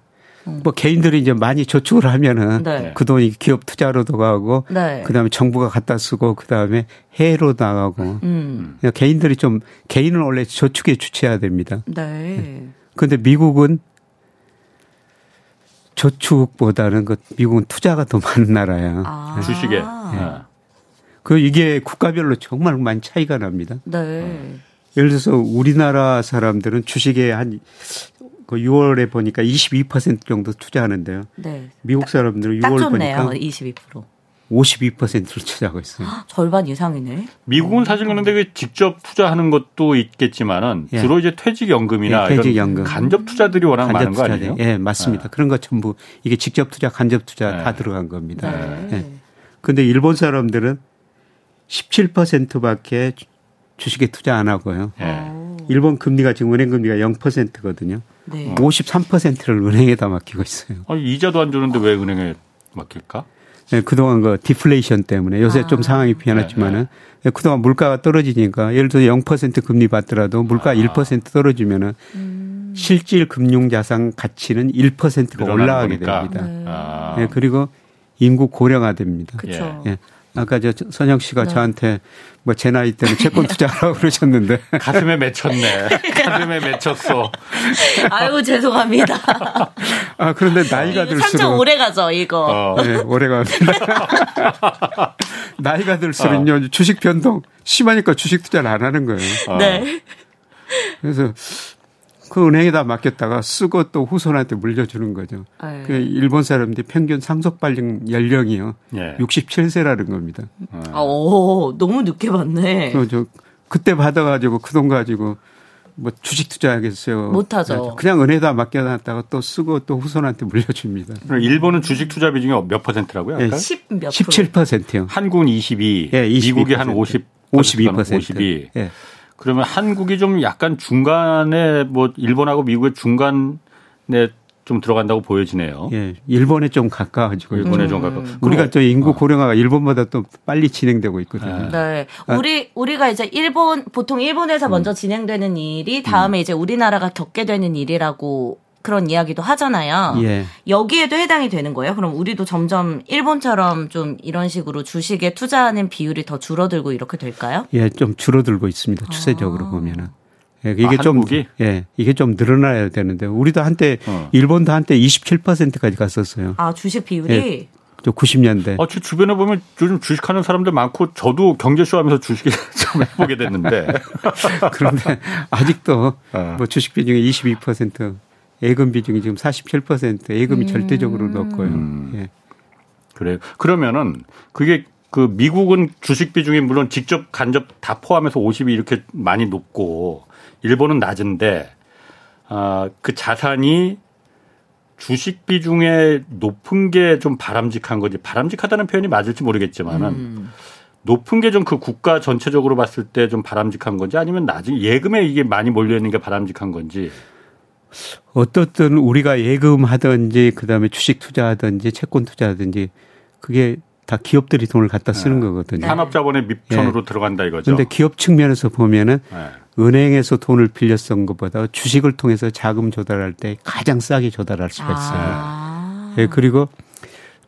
뭐 개인들이 이제 많이 저축을 하면은 네. 그 돈이 기업 투자로도 가고 네. 그다음에 정부가 갖다 쓰고 그다음에 해외로 나가고 음. 개인들이 좀 개인은 원래 저축에 주체해야 됩니다. 네. 그런데 미국은 저축보다는 그 미국은 투자가 더 많은 나라야. 아. 주식에. 네. 그 이게 국가별로 정말 많이 차이가 납니다. 네. 예를 들어서 우리나라 사람들은 주식에 한 그 6월에 보니까 22% 정도 투자하는데요. 네. 미국 사람들은 6월 보니까 22%. 52%를 투자하고 있어요. 절반 이상이네. 미국은 사실 그런데 그 직접 투자하는 것도 있겠지만은 예. 주로 이제 퇴직연금이나 예, 퇴직연금. 간접 투자들이 워낙 간접 많은 거 아니에요? 예, 맞습니다. 예. 그런 거 전부 이게 직접 투자, 간접 투자 다 네. 들어간 겁니다. 네. 예. 근데 일본 사람들은 17%밖에 주식에 투자 안 하고요. 네. 일본 금리가 지금 은행 금리가 0%거든요. 네. 53%를 은행에다 맡기고 있어요. 아니, 이자도 안 주는데 왜 은행에 맡길까? 네, 그동안 그 디플레이션 때문에 요새 아. 좀 상황이 변했지만은 네, 네. 그동안 물가가 떨어지니까 예를 들어 0% 금리 받더라도 물가 아. 1% 떨어지면은 음. 실질 금융 자산 가치는 1%가 올라가게 보니까. 됩니다. 네. 아. 네, 그리고 인구 고령화됩니다. 그렇죠. 예. 아까 저 선영 씨가 네. 저한테 뭐 제 나이 때는 채권 투자하라고 그러셨는데 가슴에 맺혔네. 가슴에 맺혔어. 아유 죄송합니다. 아 그런데 나이가 들수록 삼 오래 가죠 이거. 어. 네 오래 갑니다. 나이가 들수록요 어. 주식 변동 심하니까 주식 투자를 안 하는 거예요. 어. 네. 그래서 그 은행에다 맡겼다가 쓰고 또 후손한테 물려주는 거죠. 아, 예. 그 일본 사람들이 평균 상속 발령 연령이요. 예. 67세라는 겁니다. 아, 오, 너무 늦게 받네. 저 그때 받아가지고 그 돈 가지고 뭐 주식 투자하겠어요. 못하죠. 그냥 은행에다 맡겨놨다가 또 쓰고 또 후손한테 물려줍니다. 일본은 주식 투자 비중이 몇 퍼센트라고요? 예, 10몇 17%요. 한국은 22, 예, 22%. 미국이 한 50, 52%. 52. 예. 그러면 한국이 좀 약간 중간에 뭐 일본하고 미국의 중간에 좀 들어간다고 보여지네요. 예, 일본에 좀 가까워지고 일본에 음. 좀 가까워. 우리가 또 인구 어. 고령화가 일본보다 또 빨리 진행되고 있거든요. 네. 네. 아. 우리 우리가 이제 일본 보통 일본에서 음. 먼저 진행되는 일이 다음에 음. 이제 우리나라가 겪게 되는 일이라고 그런 이야기도 하잖아요. 예. 여기에도 해당이 되는 거예요? 그럼 우리도 점점 일본처럼 좀 이런 식으로 주식에 투자하는 비율이 더 줄어들고 이렇게 될까요? 예, 좀 줄어들고 있습니다. 추세적으로 아. 보면은. 예, 이게 아, 좀 예, 이게 좀 늘어나야 되는데 우리도 한때 어. 일본도 한때 27%까지 갔었어요. 아, 주식 비율이 예. 90년대. 아, 제 주변에 보면 요즘 주식하는 사람들 많고 저도 경제쇼 하면서 주식 좀 해보게 됐는데. 그런데 아직도 어. 뭐 주식 비중이 22% 예금 비중이 지금 47% 예금이 음. 절대적으로 높고요. 음. 예. 그래요. 그러면은 그게 그 미국은 주식 비중이 물론 직접 간접 다 포함해서 50이 이렇게 많이 높고 일본은 낮은데 아, 그 자산이 주식 비중에 높은 게 좀 바람직한 거지 바람직하다는 표현이 맞을지 모르겠지만은 음. 높은 게 좀 그 국가 전체적으로 봤을 때 좀 바람직한 건지 아니면 낮은 예금에 이게 많이 몰려 있는 게 바람직한 건지 어떻든 우리가 예금하든지 그다음에 주식 투자하든지 채권 투자하든지 그게 다 기업들이 돈을 갖다 쓰는 네. 거거든요. 산업자본의 밑편으로 네. 들어간다 이거죠. 그런데 기업 측면에서 보면은 네. 은행에서 돈을 빌려 쓴 것보다 주식을 통해서 자금 조달할 때 가장 싸게 조달할 수가 있어요. 아. 네, 그리고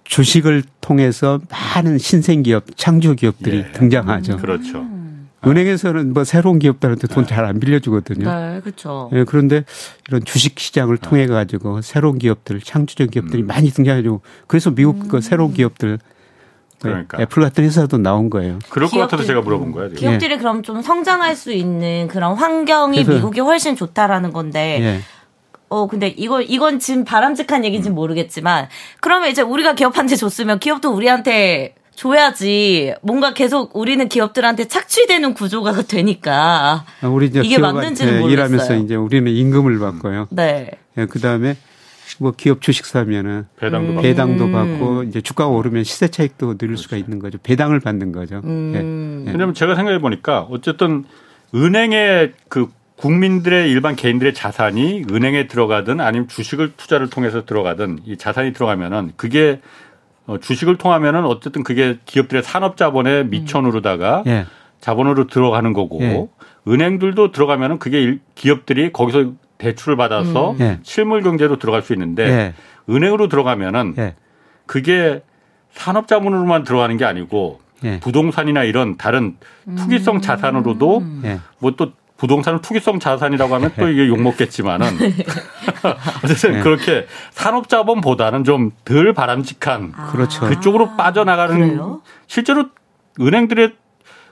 주식을 통해서 많은 신생 기업, 창조 기업들이 예. 등장하죠. 음. 그렇죠. 은행에서는 뭐 새로운 기업들한테 돈 잘 안 빌려주거든요. 네, 그렇죠. 네, 그런데 이런 주식 시장을 통해 가지고 새로운 기업들, 창조적 기업들이 음. 많이 등장해주고 그래서 미국 음. 그 새로운 기업들 그러니까. 애플 같은 회사도 나온 거예요. 그럴 것 같아서 제가 물어본 거예요. 기업들이 네. 그럼 좀 성장할 수 있는 그런 환경이 미국이 훨씬 좋다라는 건데. 네. 어, 근데 이거, 이건 지금 바람직한 얘기인지 음. 모르겠지만, 그러면 이제 우리가 기업한테 줬으면 기업도 우리한테 줘야지 뭔가 계속 우리는 기업들한테 착취되는 구조가 되니까 아, 우리 이제 이게 맞는지는 모르겠어요. 일하면서 이제 우리는 임금을 받고요. 네. 네 그다음에 뭐 기업 주식 사면은 배당도, 음. 배당도 받고 이제 주가가 오르면 시세 차익도 늘릴 그렇죠. 수가 있는 거죠. 배당을 받는 거죠. 음. 네. 왜냐하면 제가 생각해 보니까 어쨌든 은행의 그 국민들의 일반 개인들의 자산이 은행에 들어가든 아니면 주식을 투자를 통해서 들어가든 이 자산이 들어가면은 그게 어, 주식을 통하면은 어쨌든 그게 기업들의 산업 자본의 음. 미천으로다가 예. 자본으로 들어가는 거고 예. 은행들도 들어가면은 그게 기업들이 거기서 대출을 받아서 음. 예. 실물 경제로 들어갈 수 있는데 예. 은행으로 들어가면은 예. 그게 산업 자본으로만 들어가는 게 아니고 예. 부동산이나 이런 다른 투기성 음. 자산으로도 뭐또 부동산은 투기성 자산이라고 하면 또 이게 욕먹겠지만은 어쨌든 네. 그렇게 산업자본보다는 좀 덜 바람직한 아. 그렇죠. 그쪽으로 빠져나가는 그래요? 실제로 은행들의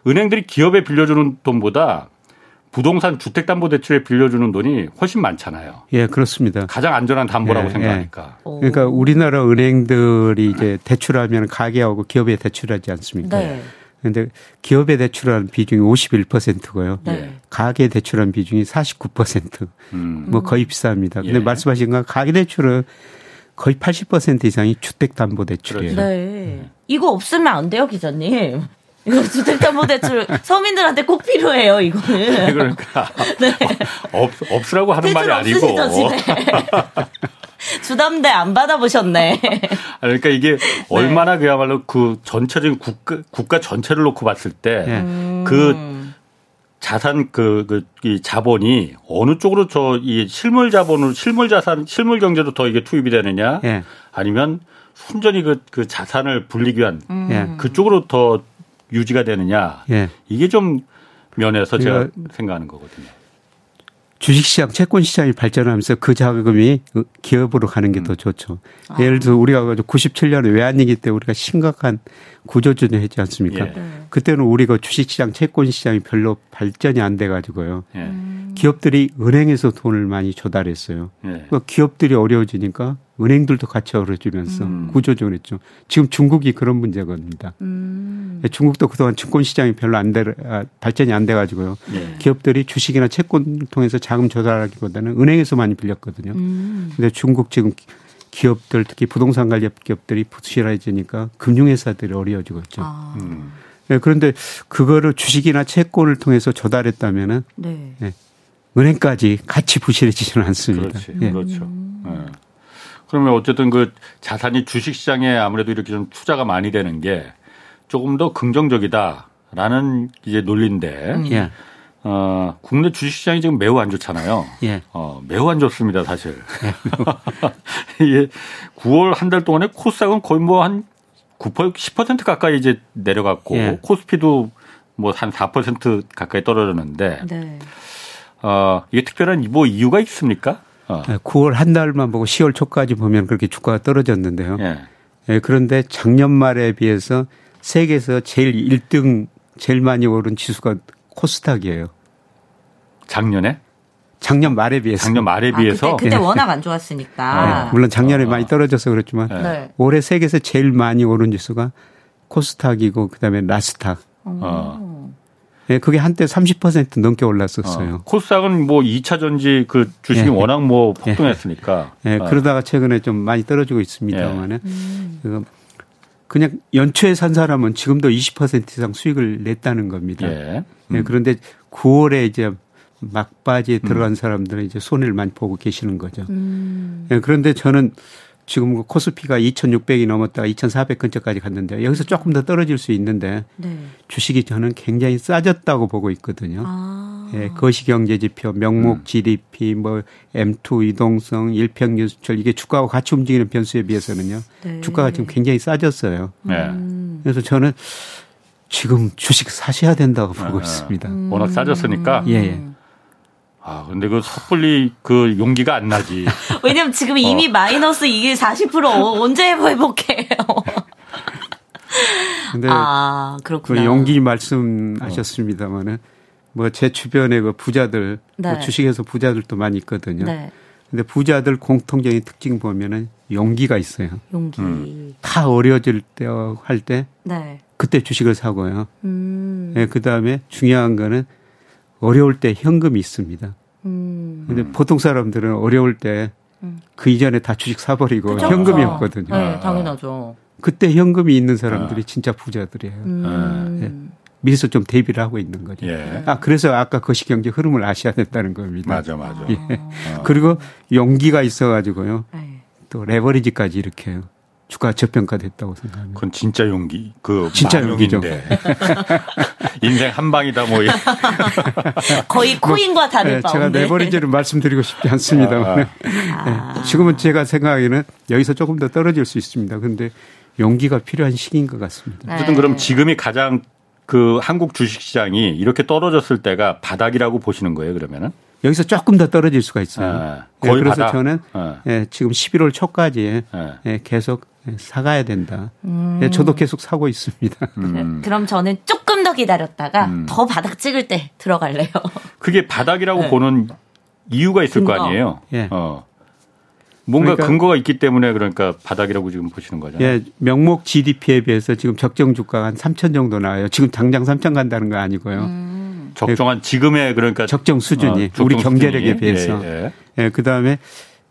은행들이 기업에 빌려주는 돈보다 부동산 주택담보대출에 빌려주는 돈이 훨씬 많잖아요. 예, 그렇습니다. 가장 안전한 담보라고 예, 생각하니까. 예. 그러니까 우리나라 은행들이 이제 대출하면 가게하고 기업에 대출하지 않습니까? 네. 근데 기업에 대출하는 비중이 51%고요. 네. 가계 대출한 비중이 49%. 음. 뭐 거의 비쌉니다. 근데 예. 말씀하신 건 가계 대출은 거의 80% 이상이 주택담보대출이에요. 그렇죠. 네. 이거 없으면 안 돼요, 기자님. 이거 주택담보대출 서민들한테 꼭 필요해요, 이거는. 그러니까. 네. 없, 없으라고 하는 말이 아니고. 주담대 안 받아보셨네. 그러니까 이게 네. 얼마나 그야말로 그 전체적인 국가, 국가 전체를 놓고 봤을 때그 네. 음. 자산 그, 그, 이 자본이 어느 쪽으로 저 이 실물 자본으로 실물 자산, 실물 경제로 더 이게 투입이 되느냐 네. 아니면 순전히 그, 그 자산을 불리기 위한 음. 그쪽으로 더 유지가 되느냐 예. 이게 좀 면에서 제가 생각하는 거거든요. 주식시장, 채권시장이 발전하면서 그 자금이 기업으로 가는 게더 음. 좋죠. 아. 예를 들어 우리가 97년에 외환위기 때 우리가 심각한 구조조정 했지 않습니까? 예. 그때는 우리가 주식시장, 채권시장이 별로 발전이 안 돼가지고요. 예. 음. 기업들이 은행에서 돈을 많이 조달했어요. 예. 그러니까 기업들이 어려워지니까 은행들도 같이 어려지면서 음. 구조조정을 했죠. 지금 중국이 그런 문제겁니다. 음. 중국도 그동안 증권 시장이 별로 안 돼, 아, 발전이 안 돼가지고요. 예. 기업들이 주식이나 채권을 통해서 자금 조달하기보다는 은행에서 많이 빌렸거든요. 음. 근데 중국 지금 기업들 특히 부동산 관련 기업들이 부실해지니까 금융회사들이 어려워지고 있죠. 아. 음. 네, 그런데 그거를 주식이나 채권을 통해서 조달했다면은 네. 네. 은행까지 같이 부실해지지는 않습니다. 그렇지, 네. 그렇죠. 네. 그러면 어쨌든 그 자산이 주식시장에 아무래도 이렇게 좀 투자가 많이 되는 게 조금 더 긍정적이다라는 이제 논리인데 음. 예. 어, 국내 주식시장이 지금 매우 안 좋잖아요. 예. 어, 매우 안 좋습니다, 사실. 이게 9월 한 달 동안에 코스닥은 거의 뭐 한 9% 10% 가까이 이제 내려갔고 예. 코스피도 뭐 한 4% 가까이 떨어졌는데 네. 어, 이게 특별한 뭐 이유가 있습니까? 어. 9월 한 달만 보고 10월 초까지 보면 그렇게 주가가 떨어졌는데요. 예. 예, 그런데 작년 말에 비해서 세계에서 제일 1등 제일 많이 오른 지수가 코스닥이에요. 작년에? 작년 말에 비해서. 작년 말에 아, 비해서. 그때, 그때 워낙 안 좋았으니까. 네, 물론 작년에 어. 많이 떨어져서 그렇지만 네. 올해 세계에서 제일 많이 오른 지수가 코스닥이고 그다음에 라스닥. 어. 네, 그게 한때 30% 넘게 올랐었어요. 어. 코스닥은 뭐 2차 전지 그 주식이 네. 워낙 뭐 폭등했으니까. 네, 어. 그러다가 최근에 좀 많이 떨어지고 있습니다만은 음. 그냥 연초에 산 사람은 지금도 20% 이상 수익을 냈다는 겁니다. 예. 음. 그런데 9월에 이제 막바지에 들어간 음. 사람들은 이제 손해를 많이 보고 계시는 거죠. 음. 예, 그런데 저는 지금 그 코스피가 2,600이 넘었다가 2,400 근처까지 갔는데 여기서 조금 더 떨어질 수 있는데 네. 주식이 저는 굉장히 싸졌다고 보고 있거든요. 아. 예, 거시경제 지표, 명목 음. GDP, 뭐 M2 이동성, 일평균 수출 이게 주가와 같이 움직이는 변수에 비해서는요. 네. 주가가 지금 굉장히 싸졌어요. 네. 그래서 저는 지금 주식 사셔야 된다고 보고 아. 있습니다. 음. 워낙 싸졌으니까. 예. 예. 아, 근데 그 섣불리 그 용기가 안 나지. 왜냐면 지금 이미 어. 마이너스 이게 40% 언제 회복해요? 근데 아, 그렇구나. 그 용기 말씀하셨습니다만은 뭐 제 주변에 그 부자들 뭐 네. 뭐 주식에서 부자들도 많이 있거든요. 네. 근데 부자들 공통적인 특징 보면은 용기가 있어요. 용기. 음. 다 어려질 때 할 때. 네. 그때 주식을 사고요. 음. 네, 그 다음에 중요한 거는 어려울 때 현금이 있습니다. 음. 근데 보통 사람들은 어려울 때그 음. 이전에 다 주식 사버리고 그쵸? 현금이 어. 없거든요. 네, 당연하죠. 그때 현금이 있는 사람들이 어. 진짜 부자들이에요. 음. 네. 미리서 좀 대비를 하고 있는 거죠. 예. 아 그래서 아까 거시경제 흐름을 아셔야 된다는 겁니다. 맞아, 맞아. 예. 어. 그리고 용기가 있어가지고요. 네. 또 레버리지까지 이렇게 해요. 주가 저평가됐다고 생각합니다. 그건 진짜 용기. 그 진짜 용기죠. 인생 한 방이다 뭐. 거의 코인과 다를 네, 제가 네버리지를 말씀드리고 싶지 않습니다. 아. 아. 네, 지금은 제가 생각하기에는 여기서 조금 더 떨어질 수 있습니다. 그런데 용기가 필요한 시기인 것 같습니다. 네. 어쨌든 그럼 지금이 가장 그 한국 주식시장이 이렇게 떨어졌을 때가 바닥이라고 보시는 거예요, 그러면은? 여기서 조금 더 떨어질 수가 있어요. 예, 거의 그래서 바닥. 저는 예, 지금 11월 초까지 예, 계속 사가야 된다. 음. 예, 저도 계속 사고 있습니다. 음. 그럼 저는 조금 더 기다렸다가 음. 더 바닥 찍을 때 들어갈래요. 그게 바닥이라고 네. 보는 이유가 있을 근거. 거 아니에요. 예. 어. 뭔가 그러니까, 근거가 있기 때문에 그러니까 바닥이라고 지금 보시는 거죠. 예, 명목 GDP에 비해서 지금 적정 주가가 한 3천 정도 나와요. 지금 당장 3천 간다는 거 아니고요. 음. 적정한 지금의 그러니까 적정 수준이 어, 적정 우리 경제력에 수준이. 비해서. 예, 예. 예, 그다음에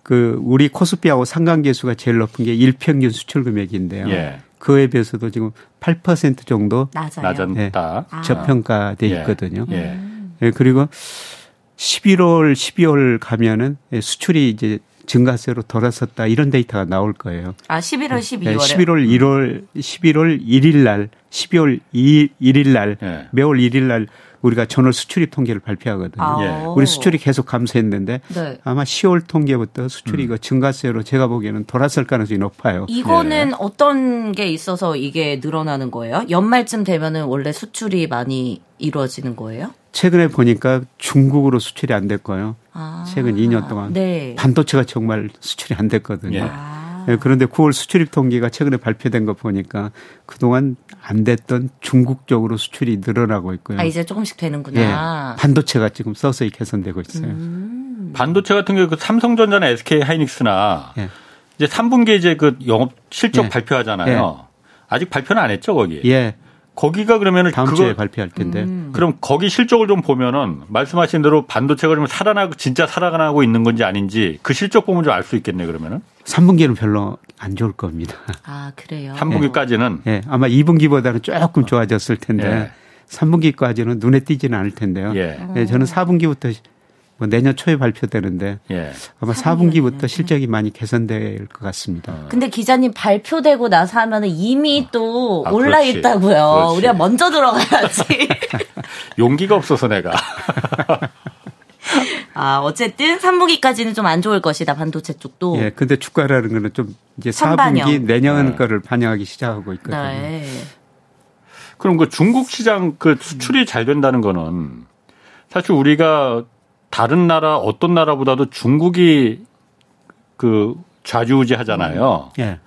그 우리 코스피하고 상관계수가 제일 높은 게 일평균 수출 금액인데요. 예. 그에 비해서도 지금 8% 정도 낮아요. 낮다. 예, 아. 저평가돼 예. 있거든요. 예. 예. 그리고 11월, 12월 가면은 수출이 이제 증가세로 돌아섰다 이런 데이터가 나올 거예요. 아, 11월, 12월. 11월 1월 11월 1일 날, 12월 2일, 1일 날, 네. 매월 1일 날 우리가 전월 수출입 통계를 발표하거든요. 아. 예. 우리 수출이 계속 감소했는데 네. 아마 10월 통계부터 수출이 음. 그 증가세로 제가 보기에는 돌아설 가능성이 높아요. 이거는 예. 어떤 게 있어서 이게 늘어나는 거예요? 연말쯤 되면은 원래 수출이 많이 이루어지는 거예요? 최근에 보니까 중국으로 수출이 안 됐고요. 아. 최근 2년 동안 네. 반도체가 정말 수출이 안 됐거든요. 예. 아. 네, 그런데 9월 수출입 통계가 최근에 발표된 거 보니까 그동안 안 됐던 중국 쪽으로 수출이 늘어나고 있고요. 아, 이제 조금씩 되는구나. 예, 반도체가 지금 서서히 개선되고 있어요. 음. 반도체 같은 경우 그 삼성전자나 SK 하이닉스나 예. 이제 3분기 이제 그 영업 실적 예. 발표하잖아요. 예. 아직 발표는 안 했죠, 거기? 예. 거기가 그러면은 다음 그거, 주에 발표할 텐데. 음. 그럼 거기 실적을 좀 보면은 말씀하신 대로 반도체가 좀 살아나고 진짜 살아나고 있는 건지 아닌지 그 실적 보면 좀 알 수 있겠네 그러면은. 3분기는 별로 안 좋을 겁니다. 아 그래요. 3분기까지는. 예, 네. 네. 아마 2분기보다는 조금 좋아졌을 텐데 예. 3분기까지는 눈에 띄지는 않을 텐데요. 예. 네, 저는 4분기부터 뭐 내년 초에 발표되는데 예. 아마 4분기부터 실적이 많이 개선될 것 같습니다. 어. 근데 기자님 발표되고 나서 하면은 이미 어. 또 아, 올라 그렇지. 있다고요. 그렇지. 우리가 먼저 들어가야지. 용기가 없어서 내가. 아, 어쨌든 3분기까지는 좀 안 좋을 것이다. 반도체 쪽도. 예. 근데 주가라는 거는 좀 이제 4분기 내년 네. 거를 반영하기 시작하고 있거든요. 네. 그럼 그 중국 시장 그 수출이 잘 된다는 거는 사실 우리가 다른 나라 어떤 나라보다도 중국이 그 좌지우지하잖아요. 예.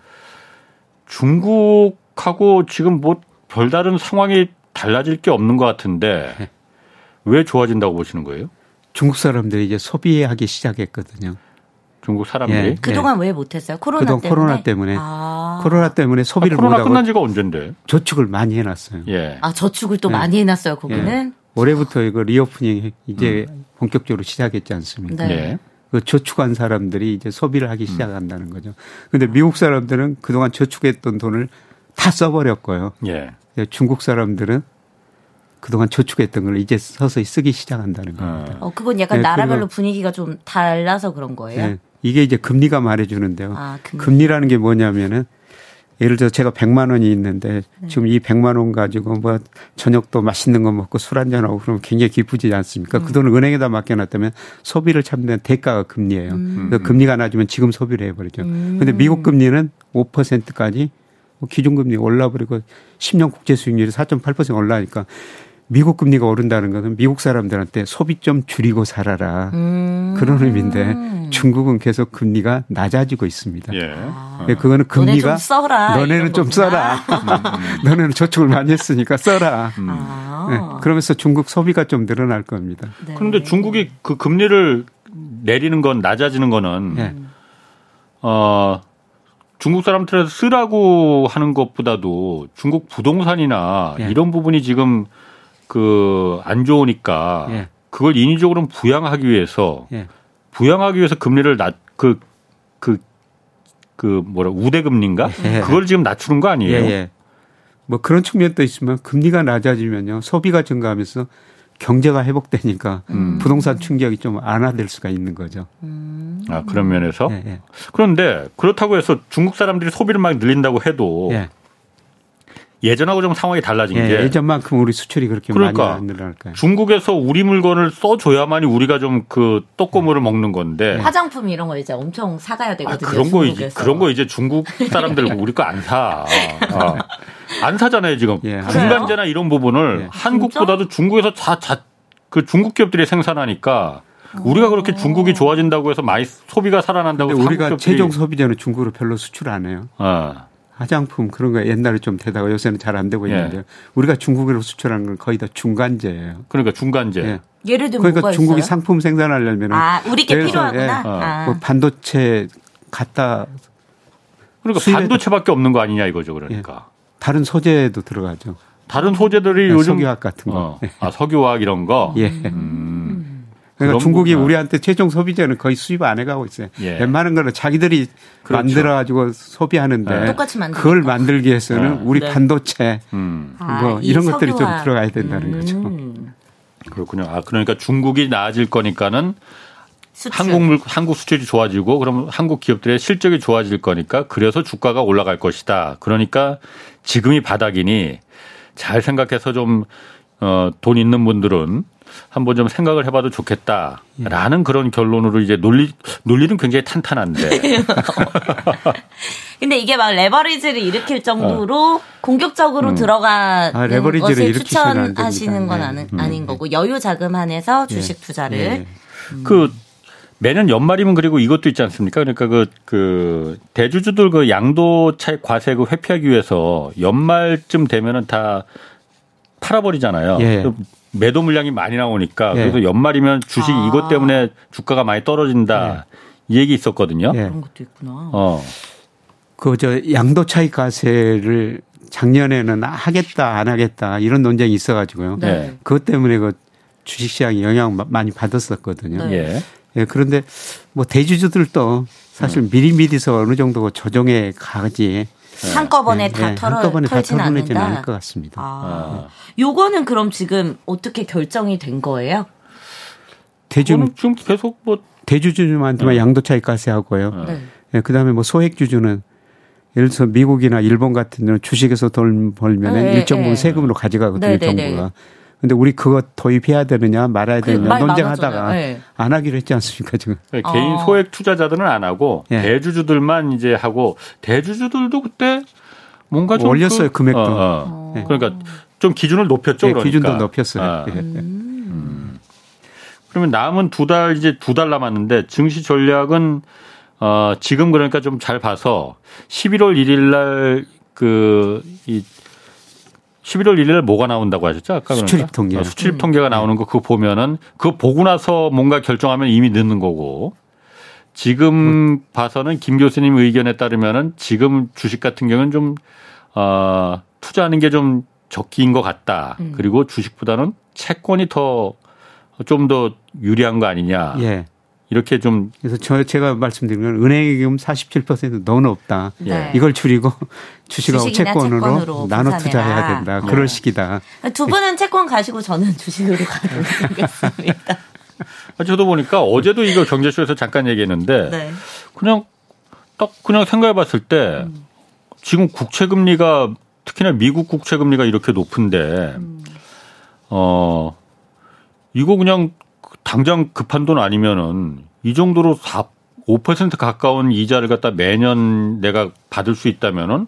중국하고 지금 뭐 별다른 상황이 달라질 게 없는 것 같은데 예. 왜 좋아진다고 보시는 거예요? 중국 사람들이 이제 소비하기 시작했거든요. 중국 사람들이 예, 그동안 예. 왜 못했어요? 코로나 그동안 때문에. 코로나 때문에 아. 코로나 때문에 소비를 아, 코로나 끝난 지가 언젠데? 저축을 많이 해놨어요. 예. 아 저축을 또 예. 많이 해놨어요. 거기는 올해부터 이거 reopening 이제 음. 본격적으로 시작했지 않습니까? 네. 그 저축한 사람들이 이제 소비를 하기 음. 시작한다는 거죠. 근데 미국 사람들은 그동안 저축했던 돈을 다 써버렸고요. 예. 중국 사람들은 그동안 저축했던 걸 이제 서서히 쓰기 시작한다는 겁니다. 어, 그건 약간 네, 나라별로 분위기가 좀 달라서 그런 거예요? 네, 이게 이제 금리가 말해주는데요. 아, 금리. 금리라는 게 뭐냐면은 예를 들어 제가 100만 원이 있는데 네. 지금 이 100만 원 가지고 뭐 저녁도 맛있는 거 먹고 술 한잔 하고 그러면 굉장히 기쁘지 않습니까? 음. 그 돈을 은행에다 맡겨놨다면 소비를 참는 대가가 금리예요. 음. 금리가 낮으면 지금 소비를 해버리죠. 음. 근데 미국 금리는 5%까지 뭐 기준금리 올라버리고 10년 국제 수익률이 4.8% 올라니까 미국 금리가 오른다는 것은 미국 사람들한테 소비 좀 줄이고 살아라 음. 그런 의미인데 중국은 계속 금리가 낮아지고 있습니다. 예. 아. 네, 그거는 금리가 너네는 좀 써라. 너네는 저축을 많이 했으니까 써라. 음. 아. 네, 그러면서 중국 소비가 좀 늘어날 겁니다. 네. 그런데 중국이 그 금리를 내리는 건 낮아지는 거는 네. 어 중국 사람들한테 쓰라고 하는 것보다도 중국 부동산이나 예. 이런 부분이 지금 그 안 좋으니까 예. 그걸 인위적으로는 부양하기 위해서 예. 부양하기 위해서 금리를 낮그 그, 그 뭐라 우대 금리인가? 예. 그걸 지금 낮추는 거 아니에요? 예, 예. 뭐 그런 측면도 있지만 금리가 낮아지면요 소비가 증가하면서 경제가 회복되니까 음. 부동산 충격이 좀 안화될 수가 있는 거죠. 음. 아 그런 면에서 예, 예. 그런데 그렇다고 해서 중국 사람들이 소비를 막 늘린다고 해도 예. 예전하고 좀 상황이 달라진 예, 게 예전만큼 우리 수출이 그렇게 그러니까 많이 안 늘어날까요? 중국에서 우리 물건을 써줘야만이 우리가 좀 그 떡고물을 먹는 건데 네. 화장품 이런 거 이제 엄청 사가야 되거든요. 아, 그런 거 이제 그런 거 이제 중국 사람들 우리 거 안 사. 어. 안 사잖아요 지금 예, 중간재나 이런 부분을 예. 한국보다도 중국에서 다자그 중국 기업들이 생산하니까 우리가 그렇게 중국이 좋아진다고 해서 많이 소비가 살아난다고 우리가 최종 소비자는 중국으로 별로 수출 안 해요. 어. 화장품 그런 거 옛날에 좀 되다가 요새는 잘 안 되고 예. 있는데요. 우리가 중국으로 수출하는 건 거의 다 중간재예요. 그러니까 중간재. 예. 예를 들면 그러니까 중국이 있어요? 상품 생산하려면 아 우리 게 필요하구나. 예, 아. 뭐 반도체 갖다 그러니까 반도체밖에 없는 거 아니냐 이거죠. 그러니까 예. 다른 소재도 들어가죠. 다른 소재들이 네, 요즘 석유화학 같은 거. 어. 아 석유화학 이런 거. 예. 음. 그러니까 중국이 거. 우리한테 최종 소비자는 거의 수입 안 해가고 있어요. 예. 웬만한 거는 자기들이 그렇죠. 만들어 가지고 소비하는데 네. 그걸 만들기 위해서는 네. 우리 네. 반도체 음. 뭐 아, 이런 것들이 좀 들어가야 된다는 음. 거죠. 그렇군요. 아 그러니까 중국이 나아질 거니까는 수출. 한국 물 한국 수출이 좋아지고 그러면 한국 기업들의 실적이 좋아질 거니까 그래서 주가가 올라갈 것이다. 그러니까 지금이 바닥이니 잘 생각해서 좀 어, 돈 있는 분들은 한번 좀 생각을 해봐도 좋겠다라는 예. 그런 결론으로 이제 논리 논리는 굉장히 탄탄한데. 근데 이게 막 레버리지를 일으킬 정도로 어. 공격적으로 음. 들어가는 아, 것을 추천하시는 건 네. 음. 아닌 거고 여유 자금안에서 예. 주식 투자를 예. 음. 그 매년 연말이면 그리고 이것도 있지 않습니까? 그러니까 그, 그, 대주주들 그 양도 차익 과세액을 회피하기 위해서 연말쯤 되면은 다 팔아버리잖아요. 예. 매도 물량이 많이 나오니까 예. 그래서 연말이면 주식 아. 이것 때문에 주가가 많이 떨어진다. 예. 이 얘기 있었거든요. 예. 그런 것도 있구나. 어. 그 저 양도 차익 과세를 작년에는 하겠다 안 하겠다 이런 논쟁이 있어가지고요. 네. 그것 때문에 그 주식시장이 영향 많이 받았었거든요. 네. 예, 그런데 뭐 대주주들도 사실 음. 미리미리서 어느 정도 조정에 가지 네. 한꺼번에 네, 다 네, 털어 한꺼번에 털진 않는다. 않을 것 같습니다. 아. 아. 요거는 그럼 지금 어떻게 결정이 된 거예요? 대주 지금 계속 뭐 대주주님한테만 네. 양도 차익 과세 하고요. 네. 네. 그다음에 뭐 소액 주주는 예를 들어서 미국이나 일본 같은 데는 주식에서 돈 벌면은 네, 일정 부분 세금으로 가져가거든요, 정부가. 근데 우리 그거 도입해야 되느냐 말아야 되느냐 논쟁하다가 네. 안 하기로 했지 않습니까 지금? 네, 개인 어. 소액 투자자들은 안 하고 네. 대주주들만 이제 하고 대주주들도 그때 뭔가 좀 올렸어요 그, 금액도. 어, 어. 네. 그러니까 좀 기준을 높였죠. 네, 그러니까. 기준도 높였어요. 아. 음. 음. 그러면 남은 두 달 이제 두 달 남았는데 증시 전략은 어, 지금 그러니까 좀 잘 봐서 11월 1일 날 그 이 11월 1일 뭐가 나온다고 하셨죠? 아까 수출입 통계. 어, 수출입 통계가 나오는 거 그거 보면은 그거 보고 나서 뭔가 결정하면 이미 늦는 거고. 지금 봐서는 김 교수님 의견에 따르면은 지금 주식 같은 경우는 좀, 어, 투자하는 게 좀 적기인 것 같다. 음. 그리고 주식보다는 채권이 더 좀더 유리한 거 아니냐. 예. 이렇게 좀 그래서 저 제가 말씀드린 건 은행의 경우 47% 너무 높다. 네. 이걸 줄이고 주식하고 채권으로, 채권으로 나눠 투자해야 된다. 네. 그럴 시기다. 두 분은 채권 가시고 저는 주식으로 가도록 하겠습니다. 저도 보니까 어제도 이거 경제쇼에서 잠깐 얘기했는데 네. 그냥 딱 그냥 생각해 봤을 때 음. 지금 국채 금리가 특히나 미국 국채 금리가 이렇게 높은데 음. 어 이거 그냥 당장 급한 돈 아니면은 이 정도로 4, 5% 가까운 이자를 갖다 매년 내가 받을 수 있다면은